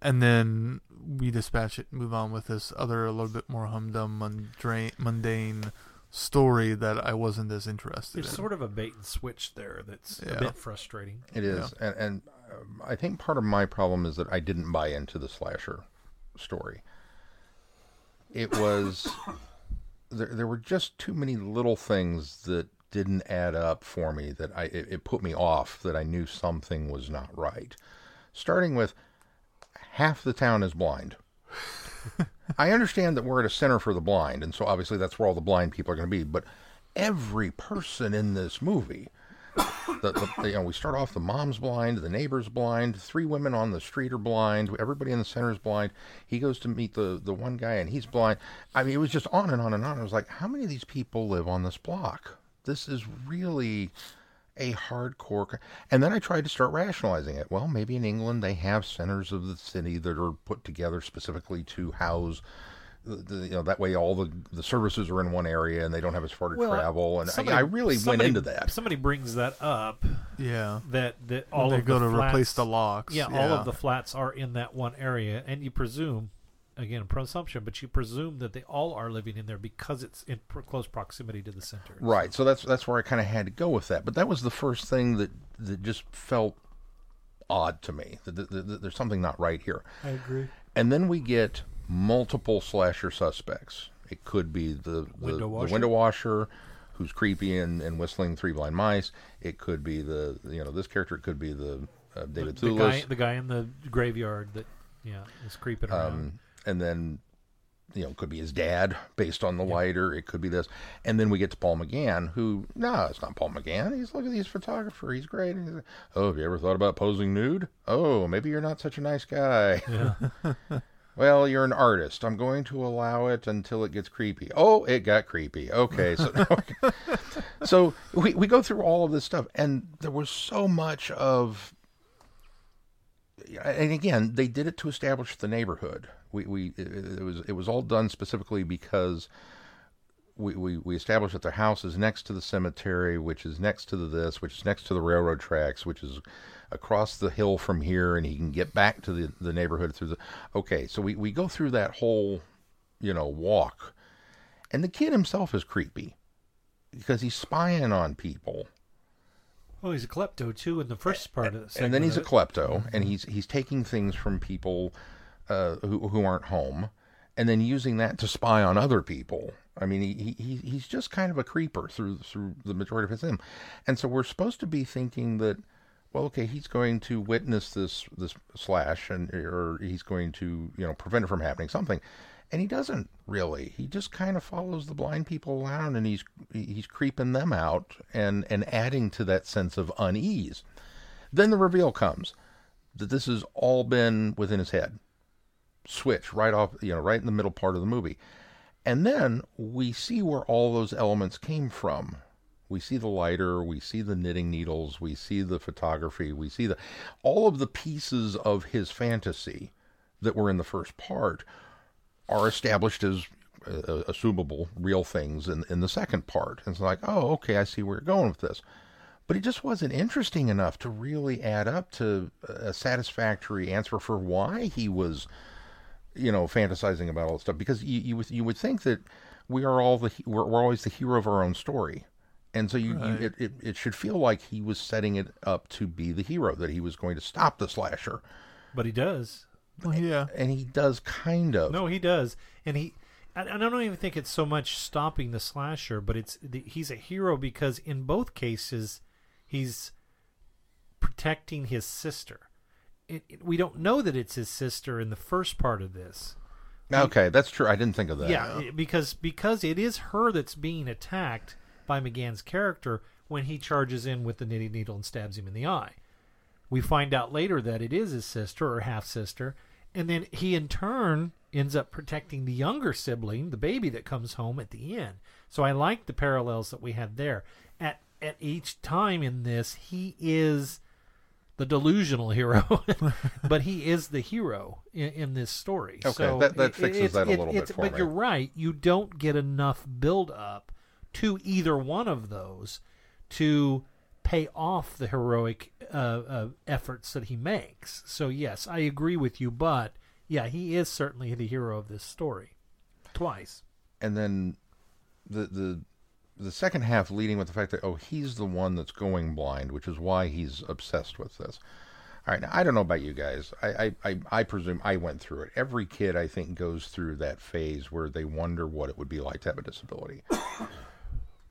And then we dispatch it, and move on with this other a little bit more humdum, mundane, mundane story that I wasn't as interested there's in. sort of a bait and switch there that's a bit frustrating. It is, and, and um, I think part of my problem is that I didn't buy into the slasher story. It was *coughs* there. There were just too many little things that didn't add up for me. That I it, it put me off. That I knew something was not right. Starting with half the town is blind. *laughs* I understand that we're at a center for the blind, and so obviously that's where all the blind people are going to be. But every person in this movie, the, the, you know, we start off the mom's blind, the neighbor's blind, three women on the street are blind, everybody in the center is blind. He goes to meet the the one guy and he's blind. I mean, it was just on and on and on. I was like, how many of these people live on this block? This is really a hardcore. And then I tried to start rationalizing it. Well, maybe in England they have centers of the city that are put together specifically to house. The, the, you know that way all the the services are in one area and they don't have as far to Well, travel and somebody- I, I really went into that Somebody brings that up Yeah. that that When all they of go the to flats, replace the locks. Yeah, all of the flats are in that one area, and you presume, again, presumption, but you presume that they all are living in there because it's in pr- close proximity to the center. Right. So that's that's where I kind of had to go with that. But that was the first thing that that just felt odd to me. That, that, that- that there's something not right here. I agree. And then we get multiple slasher suspects. It could be the the Window the washer? window washer who's creepy and, and whistling three blind mice. It could be the you know this character. It could be the uh, David the, the Thewlis. guy, the guy in the graveyard that yeah is creeping around. um, and then you know, it could be his dad based on the lighter. It could be this, and then we get to Paul McGann, who no, it's not Paul McGann. He's look at he's a photographer. He's great. He's like, oh, have you ever thought about posing nude? Oh, maybe you're not such a nice guy. *laughs* *laughs* well, you're an artist. I'm going to allow it until it gets creepy. Oh, it got creepy. Okay, so *laughs* so we we go through all of this stuff, and there was so much of and again, they did it to establish the neighborhood. We we it, it was it was all done specifically because we, we we established that the house is next to the cemetery, which is next to the this, which is next to the railroad tracks, which is across the hill from here, and he can get back to the the neighborhood through the. Okay, so we we go through that whole, you know, walk, and the kid himself is creepy because he's spying on people. oh, he's a klepto too in the first part of the and then he's a klepto, and mm-hmm. he's he's taking things from people uh, who who aren't home, and then using that to spy on other people. I mean, he, he he's just kind of a creeper through through the majority of his film, and so we're supposed to be thinking that, well, okay, he's going to witness this this slash, and or he's going to you know prevent it from happening, something. And he doesn't really. He just kind of follows the blind people around, and he's he's creeping them out, and and adding to that sense of unease. Then the reveal comes that this has all been within his head. Switch right off, you know, right in the middle part of the movie. And then we see where all those elements came from. We see the lighter, we see the knitting needles, we see the photography, we see the all of the pieces of his fantasy that were in the first part are established as uh, assumable real things in in the second part. And it's like, oh, okay, I see where you're going with this but it just wasn't interesting enough to really add up to a satisfactory answer for why he was, you know, fantasizing about all this stuff. Because you you would, you would think that we are all the we're, we're always the hero of our own story, and so you, Right. you it, it it should feel like he was setting it up to be the hero that he was going to stop the slasher, but he does. Well, yeah. and he does kind of. No, he does, and he. I I don't even think it's so much stopping the slasher, but it's the, he's a hero because in both cases, he's protecting his sister. It, it- we don't know that it's his sister in the first part of this. Okay, that's true. I didn't think of that. Yeah, it- because because it is her that's being attacked by McGann's character when he charges in with the knitting needle and stabs him in the eye. We find out later that it is his sister or half sister, and then he in turn ends up protecting the younger sibling, the baby that comes home at the end. So I like the parallels that we had there. At at each time in this, he is the delusional hero, *laughs* but he is the hero in, in this story. Okay, so that- that fixes it's- that a it- little bit for But me. you're right. You don't get enough build up to either one of those to pay off the heroic uh, uh, efforts that he makes. So yes, I agree with you. But yeah, he is certainly the hero of this story. Twice. and then the the the second half leading with the fact that oh he's the one that's going blind, which is why he's obsessed with this. All right, now I don't know about you guys. I I, I, I presume I went through it. Every kid I think goes through that phase where they wonder what it would be like to have a disability. *coughs*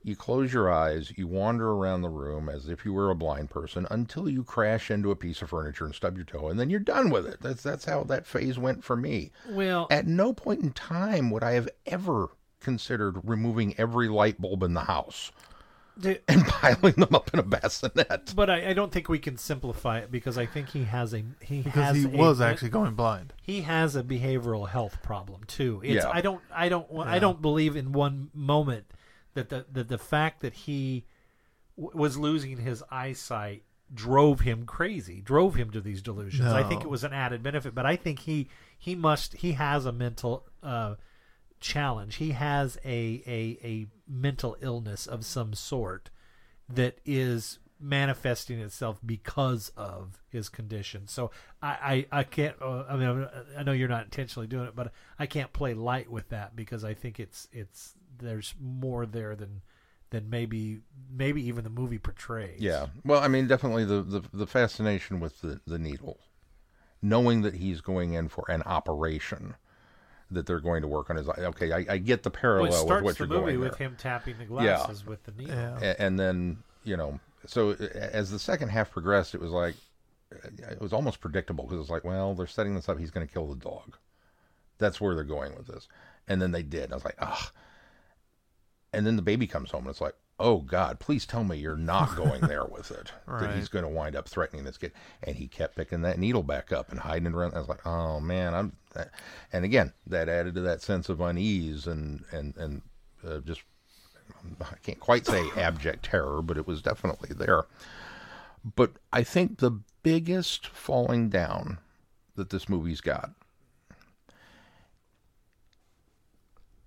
You close your eyes, you wander around the room as if you were a blind person until you crash into a piece of furniture and stub your toe, and then you're done with it. That's that's how that phase went for me. Well, At no point in time would I have ever considered removing every light bulb in the house the- *laughs* and piling them up in a bassinet. but I, I don't think we can simplify it because I think he has a he because has he a- was actually going blind. he has a behavioral health problem too. It's, Yeah. I don't I don't I don't believe in one moment that the that the fact that he w- was losing his eyesight drove him crazy, drove him to these delusions. I think it was an added benefit, but I think he he must he has a mental uh, challenge. He has a a a mental illness of some sort that is manifesting itself because of his condition. So I I, I can't. Uh, I mean I know you're not intentionally doing it, but I can't play light with that because I think it's it's there's more there than than maybe maybe even the movie portrays. Yeah. Well, I mean, definitely the, the, the fascination with the, the needle, knowing that he's going in for an operation, that they're going to work on his eye. Okay, I, I get the Well, parallel it with starts what the you're movie going with there. him tapping the Yeah. glasses with the needle. Yeah. A- and then you know so as the second half progressed it was like it was almost predictable because it's like well they're setting this up he's going to kill the dog that's where they're going with this and then they did i was like ah and then the baby comes home and it's like oh god please tell me you're not going there with it *laughs* that he's going to wind up threatening this kid and he kept picking that needle back up and hiding it around i was like oh man i'm and again that added to that sense of unease and and and uh, just I can't quite say *laughs* abject terror, but it was definitely there. But I think the biggest falling down that this movie's got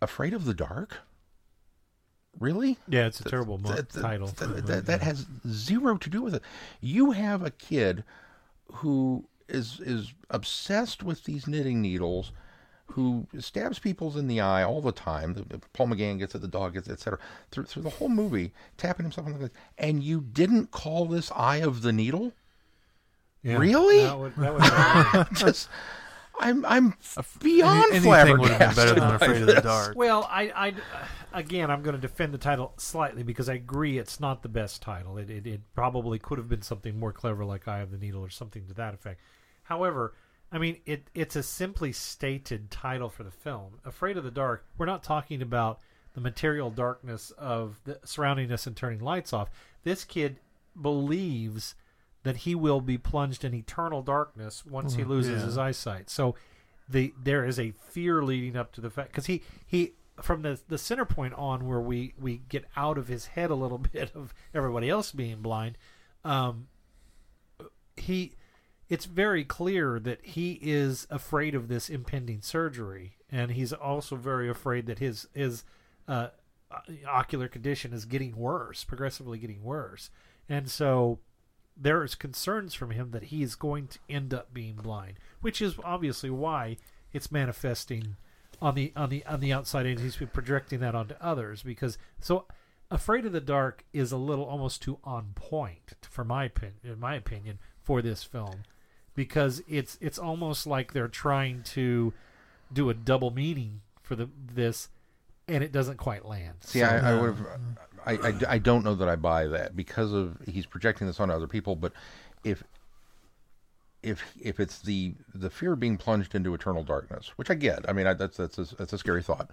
Afraid of the Dark? Really? Yeah, it's a terrible mo- That, that- title. That, that, has zero to do with it. You have a kid who is is obsessed with these knitting needles, who stabs people in the eye all the time. The- the- Paul McGann gets it, the dog gets it, etc. Through through the whole movie, tapping himself on the head. And you didn't call this Eye of the Needle? Yeah, Really? That would, that would *laughs* Just, I'm I'm beyond Any- anything flabbergasted. would have been better than Afraid of the. *laughs* Dark. Well, I, I, again, I'm going to defend the title slightly because I agree it's not the best title. It, it, it probably could have been something more clever, like Eye of the Needle or something to that effect. However, I mean, it, it's a simply stated title for the film. Afraid of the Dark. We're not talking about the material darkness of the surrounding us and turning lights off. This kid believes that he will be plunged in eternal darkness once he loses yeah. his eyesight. So the there is a fear leading up to the fact because he he from the the center point on where we we get out of his head a little *laughs* bit of everybody else being blind um he it's very clear that he is afraid of this impending surgery and he's also very afraid that his his uh, ocular condition is getting worse progressively getting worse and so there's concerns from him that he is going to end up being blind, which is obviously why it's manifesting on the on the on the outside and he's projecting that onto others because so afraid of the dark is a little almost too on point for my opinion in my opinion for this film because it's it's almost like they're trying to do a double meaning for the this and it doesn't quite land See, So- I, I would have. Uh, I, I, I don't know that I buy that because of he's projecting this on other people. But if if if it's the the fear of being plunged into eternal darkness, which I get, I mean I, that's that's a, that's a scary thought.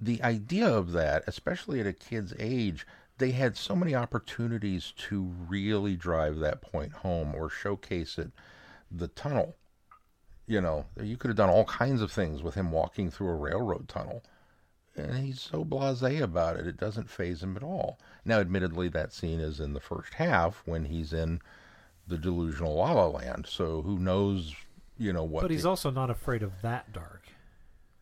The idea of that, especially at a kid's age, they had so many opportunities to really drive that point home or showcase it. The tunnel, you know, you could have done all kinds of things with him walking through a railroad tunnel and he's so blasé about it. It doesn't phase him at all. Now, admittedly, that scene is in the first half when he's in the delusional La La Land. So who knows, you know what? but he's the- also not afraid of that dark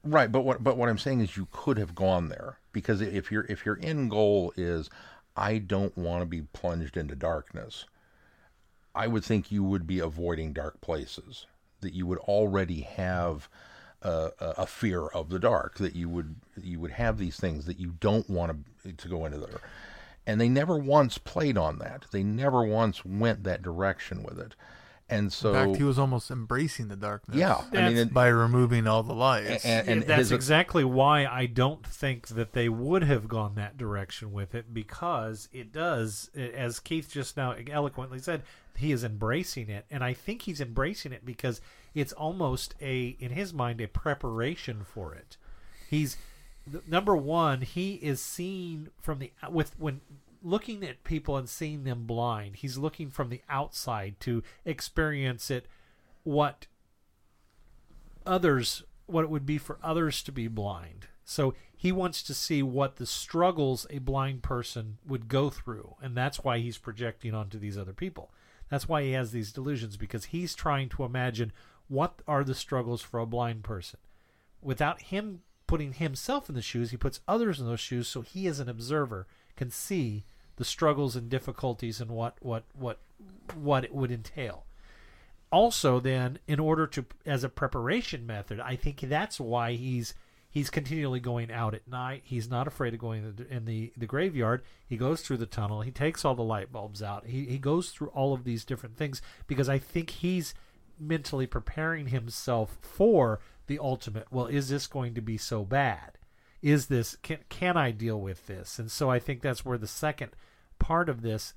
right. But what but what I'm saying is you could have gone there because if your if your end goal is I don't want to be plunged into darkness, I would think you would be avoiding dark places. That you would already have a, a a fear of the dark. That you would you would have these things that you don't want to to go into there. And they never once played on that. They never once went that direction with it. and so In fact, he was almost embracing the darkness. yeah, I mean, it, by removing all the lights. and, and that's his, exactly why I don't think that they would have gone that direction with it because it does, as Keith just now eloquently said, he is embracing it, and I think he's embracing it because it's almost a, in his mind, a preparation for it. He's number one. He is seeing from the uh, with when looking at people and seeing them blind. He's looking from the outside to experience it. What others what it would be for others to be blind. So he wants to see what the struggles a blind person would go through, and that's why he's projecting onto these other people. That's why he has these delusions because he's trying to imagine what are the struggles for a blind person. Without him putting himself in the shoes, he puts others in those shoes so he as an observer can see the struggles and difficulties and what what what what it would entail. Also then in order to as a preparation method i think that's why he's he's continually going out at night. He's not afraid of going in the, the graveyard. He goes through the tunnel. He takes all the light bulbs out. He, he goes through all of these different things because i think he's mentally preparing himself for the ultimate well is this going to be so bad? Is this can, can i deal with this? And so i think that's where the second part of this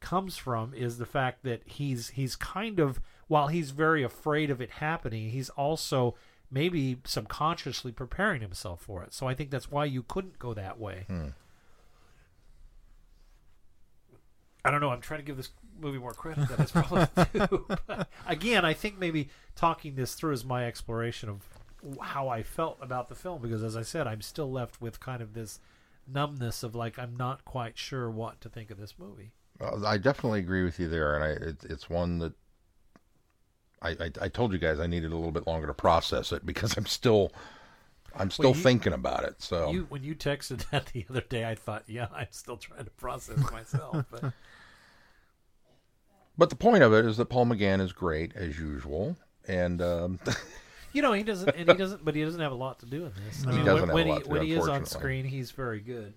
comes from is the fact that he's he's kind of while he's very afraid of it happening he's also maybe subconsciously preparing himself for it. So i think that's why you couldn't go that way. Hmm. I don't know. I'm trying to give this movie more credit than it's probably *laughs* due but again i think maybe talking this through is my exploration of how i felt about the film because as i said i'm still left with kind of this numbness of like i'm not quite sure what to think of this movie Uh, I definitely agree with you there, and I it, it's one that I, I I told you guys I needed a little bit longer to process it because I'm still I'm still Well, you- thinking about it. So You when you texted *laughs* that the other day, I thought, yeah, I'm still trying to process myself. But But the point of it is that Paul McGann is great as usual, and um, *laughs* you know, he doesn't, and he doesn't, but he doesn't have a lot to do in this. I He mean, doesn't when, when have a he lot to do, when he is on screen, he's very good.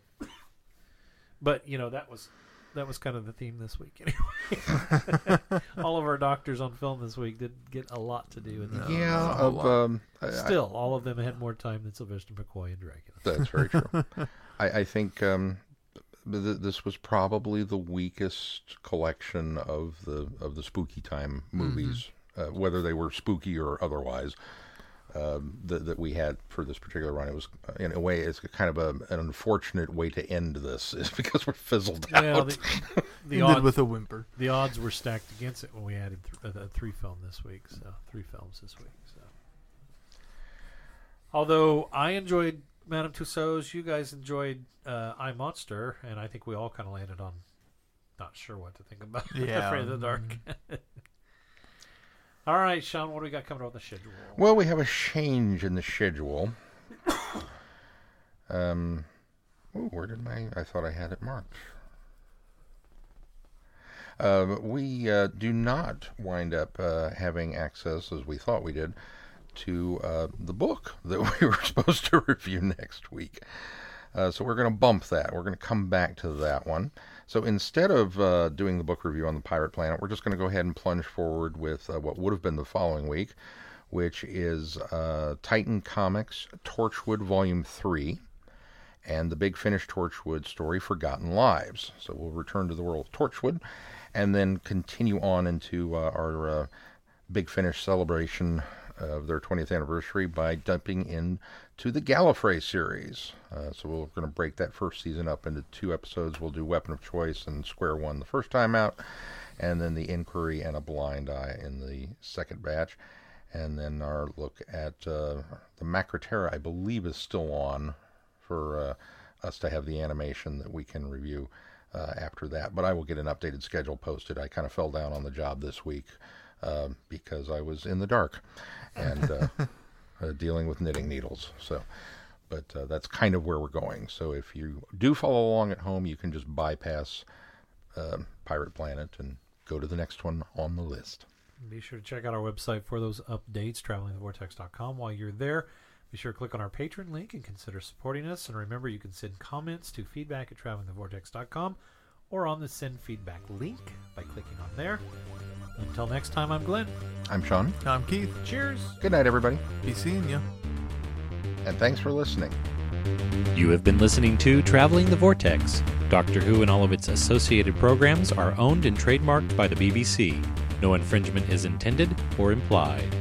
But you know, that was that was kind of the theme this week. *laughs* Anyway, *laughs* all of our doctors on film this week didn't get a lot to do. In this. No. yeah, not of um, I- I- Still, all of them had more time than Sylvester McCoy and Dracula. That's very true. I, I think um, th- this was probably the weakest collection of the of the spooky time movies, uh, whether they were spooky or otherwise. Um, that, that we had for this particular run, it was uh, in a way it's kind of a, an unfortunate way to end this, *laughs* is because we're fizzled Well, out. the, *laughs* the Ended odds with a whimper. the odds were stacked against it when we added th- a three film this week. So three films this week. So, although I enjoyed Madame Tussauds, you guys enjoyed uh, I Monster, and I think we all kind of landed on not sure what to think about. *laughs* Yeah. Afraid of the Dark. *laughs* all right, Sean, what do we got coming up on the schedule? Well, we have a change in the schedule. *coughs* um, oh, where did my? I thought I had it marked. Uh, we uh, do not wind up uh, having access, as we thought we did, to uh, the book *laughs* that we were supposed to review next week. Uh, so we're going to bump that. We're going to come back to that one. So instead of uh, doing the book review on the Pirate Planet, we're just going to go ahead and plunge forward with uh, what would have been the following week, which is uh, Titan Comics Torchwood Volume 3 and the Big Finish Torchwood story, Forgotten Lives. So we'll return to the world of Torchwood and then continue on into uh, our Big Finish celebration of their 20th anniversary by dumping into the Gallifrey series. Uh, so we're going to break that first season up into two episodes. We'll do Weapon of Choice and Square One the first time out, and then the Inquiry and a Blind Eye in the second batch. And then our look at uh, the Macra Terror, I believe, is still on for uh, us to have the animation that we can review uh, after that. But I will get an updated schedule posted. I kind of fell down on the job this week uh, because I was in the dark and uh, *laughs* uh, dealing with knitting needles. So, but uh, that's kind of where we're going. So if you do follow along at home, you can just bypass um Pirate Planet and go to the next one on the list. Be sure to check out our website for those updates, travelingthevortex.com. While you're there, be sure to click on our Patreon link and consider supporting us. And remember, you can send comments to feedback at travelingthevortex.com or on the send feedback link by clicking on there. Until next time, I'm Glenn. I'm Sean. I'm Keith. Cheers. Good night, everybody. Be seeing you. And thanks for listening. You have been listening to Traveling the Vortex. Doctor Who and all of its associated programs are owned and trademarked by the BBC. No infringement is intended or implied.